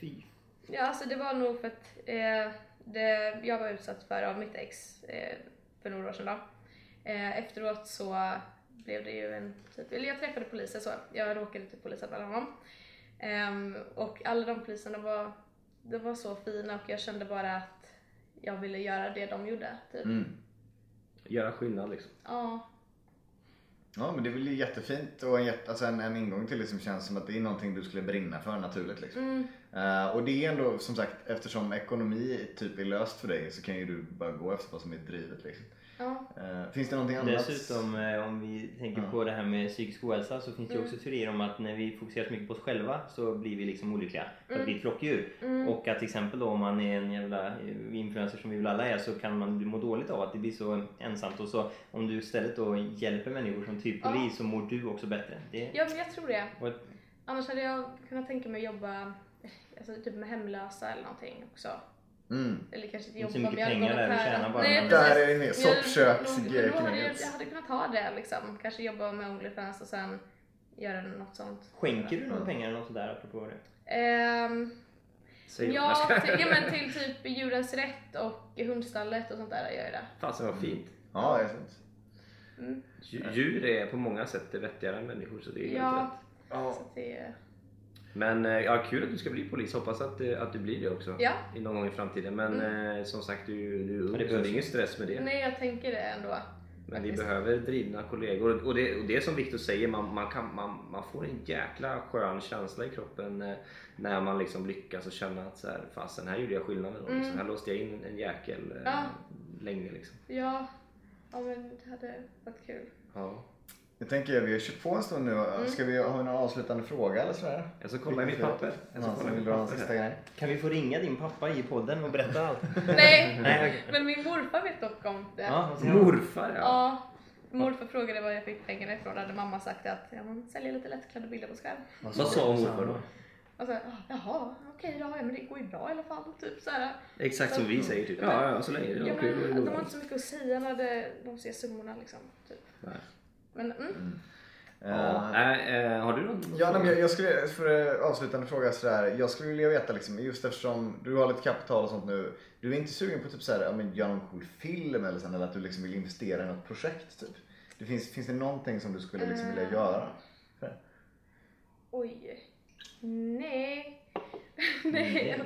Fy. ja alltså det var nog för att eh, det jag var utsatt för av mitt ex eh, för några år sedan då. Eh, efteråt så blev det ju en typ, eller jag träffade polisen så, jag råkade typ polisanmäla honom. Och alla de poliserna var, de var så fina och jag kände bara att jag ville göra det de gjorde. Typ. Mm. Göra skillnad liksom. Ja, Ja men det är väl jättefint och en, alltså en, en ingång till det som känns som att det är någonting du skulle brinna för naturligt liksom. Mm. Eh, och det är ändå som sagt eftersom ekonomi typ är löst för dig så kan ju du bara gå efter vad som är drivet liksom. Ja. Eh, finns det någonting annat? Dessutom eh, om vi tänker Ja. på det här med psykisk ohälsa så finns det ju också teorier om att när vi fokuserar så mycket på oss själva så blir vi liksom olyckliga. För att bli ett flockdjur. Och att till exempel då om man är en jävla eh, influencer som vi väl alla är så kan man må dåligt av att det blir så ensamt. Och så om du istället då hjälper människor som typ Ja. polis så mår du också bättre. Det, ja men jag tror det. och, Annars hade jag kunnat tänka mig att jobba alltså, typ med hemlösa eller någonting också. Mm. Eller kanske så jobba mycket men jag pengar hade kunnat tjäna bara, Nej. Där är det Jag- soppköks nog- nog hade jag, jag hade kunnat ha det liksom. Kanske jobba med Onlyfans och sen göra något sånt. skänker du några pengar eller något sådär apropå det? Säg ja, till, ja, men till typ Djurens Rätt och Hundstallet och sånt där gör jag det. Fasen vad fint. Ja, det är fint. Dju- Djur är på många sätt vettigare än människor så det är helt Ja, rätt. så att det Men eh, ja, kul att du ska bli polis. Hoppas att, eh, att du blir det också. Ja. I någon gång i framtiden. Men eh, som sagt, du, du är ung Ja, det så det är ingen stress med det. Nej, jag tänker det ändå. Men vi behöver drivna kollegor. Och det, och det är som Viktor säger, man, man, kan, man, man får en jäkla skön känsla i kroppen när man liksom lyckas och känner att så här, fasen här gjorde jag skillnaden. och Liksom, här låste jag in en jäkel Ja. länge. Liksom. Ja, ja men det hade varit kul. Ja. Jag tänker, vi har kört på en stund nu. Ska vi ha någon avslutande fråga eller sådär? Jag ska kolla i mitt papper. Jag ska kolla i mitt? Kan vi få ringa din pappa i podden och berätta allt? Nej, Nej, men min morfar vet dock om det. Ja? Morfar ja. Ja. Morfar frågade var jag fick pengarna ifrån. Hade mamma sagt att ja, man säljer lite lättklädda bilder på skärm. Vad sa morfar då? Och så, ah, jaha, okej då, ja, men det går ju bra i alla fall. Typ så här. Exakt som vi säger typ. Ja, ja, så länge det Ja, men, då de har inte så mycket att säga när det, de ser summorna liksom. Typ. Nej. Men mm. Ja, äh, äh, har du någon? Ja, nej, men jag, jag skulle, för avslutande fråga sådär. Jag skulle vilja veta liksom, just eftersom du har lite kapital och sånt nu. Du är inte sugen på typ såhär, ja men göra någon cool film eller, sen, eller att du liksom vill investera i något projekt typ? Det finns, finns det någonting som du skulle liksom vilja Eh. göra? oj. Nej. Nej.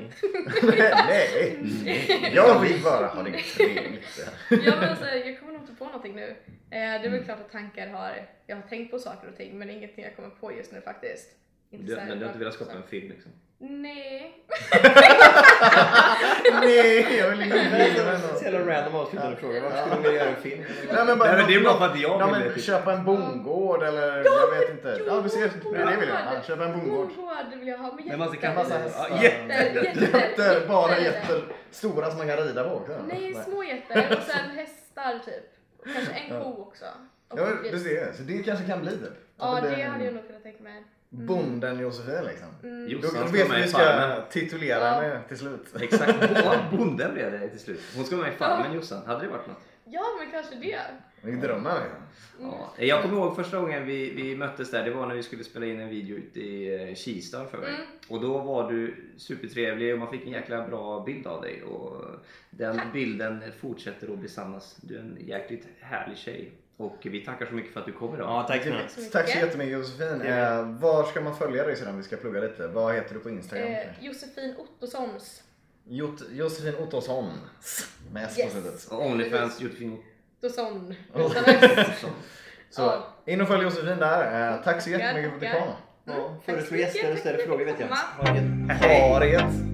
Nej! Jag vill bara ha det trevligt. ja, men alltså, jag kommer nog inte på någonting nu. Eh, det är väl klart att tankar har, jag har tänkt på saker och ting men ingenting jag kommer på just nu faktiskt. Inte Du, men du har inte velat skapa en film liksom? Nej. Nej, jag vill inte Så jävla random avslutande fråga. Varför skulle de vilja göra en film? Nej, men bara, Nej, men det är bara för att jag ja, vill men det, typ. Köpa en bondgård eller jag vet inte. Ja, du ser. Det är det vill jag. Ja, köpa en bondgård. Bondgård vill jag ha med Men jätter. kan Massa hästar. jätte- Jätter, Jätter, bara jätter. Stora som man kan rida på också. Nej, små jätter och sen hästar typ. Kanske en ko också. Ja, ser. Så det kanske kan bli typ. Ja, det hade jag en nog kunnat tänka mig. Bonden Josefin liksom. Mm. Då, Jossan ska vet med vi i ska Farmen. titulera Ja. henne till slut. Exakt, bonden blev det till slut. Hon ska vara med i Farmen Jossan. Hade det varit något? Ja, men kanske det. Det är drömmar liksom. Ja. Jag kommer ihåg första gången vi, vi möttes där, det var när vi skulle spela in en video ute i eh, Kista för mig. Mm. Och då var du supertrevlig och man fick en jäkla bra bild av dig. Och den bilden fortsätter att besannas. Du är en jäkligt härlig tjej. Och vi tackar så mycket för att du kom idag. Ja, tack så så mycket. Tack så jättemycket Josefin. Eh, var ska man följa dig sedan vi ska plugga lite? Vad heter du på Instagram? Eh, Josefin Ottossons. Jot, Josefin Ottosson. Med S på slutet. Och Onlyfans, Josefin Ottosson. Så Ja. in och följ Josefin där. Eh, tack så jättemycket för att du kom. Ja, Tack Föreslå gäster och så frågor vet jag. Ha det gött.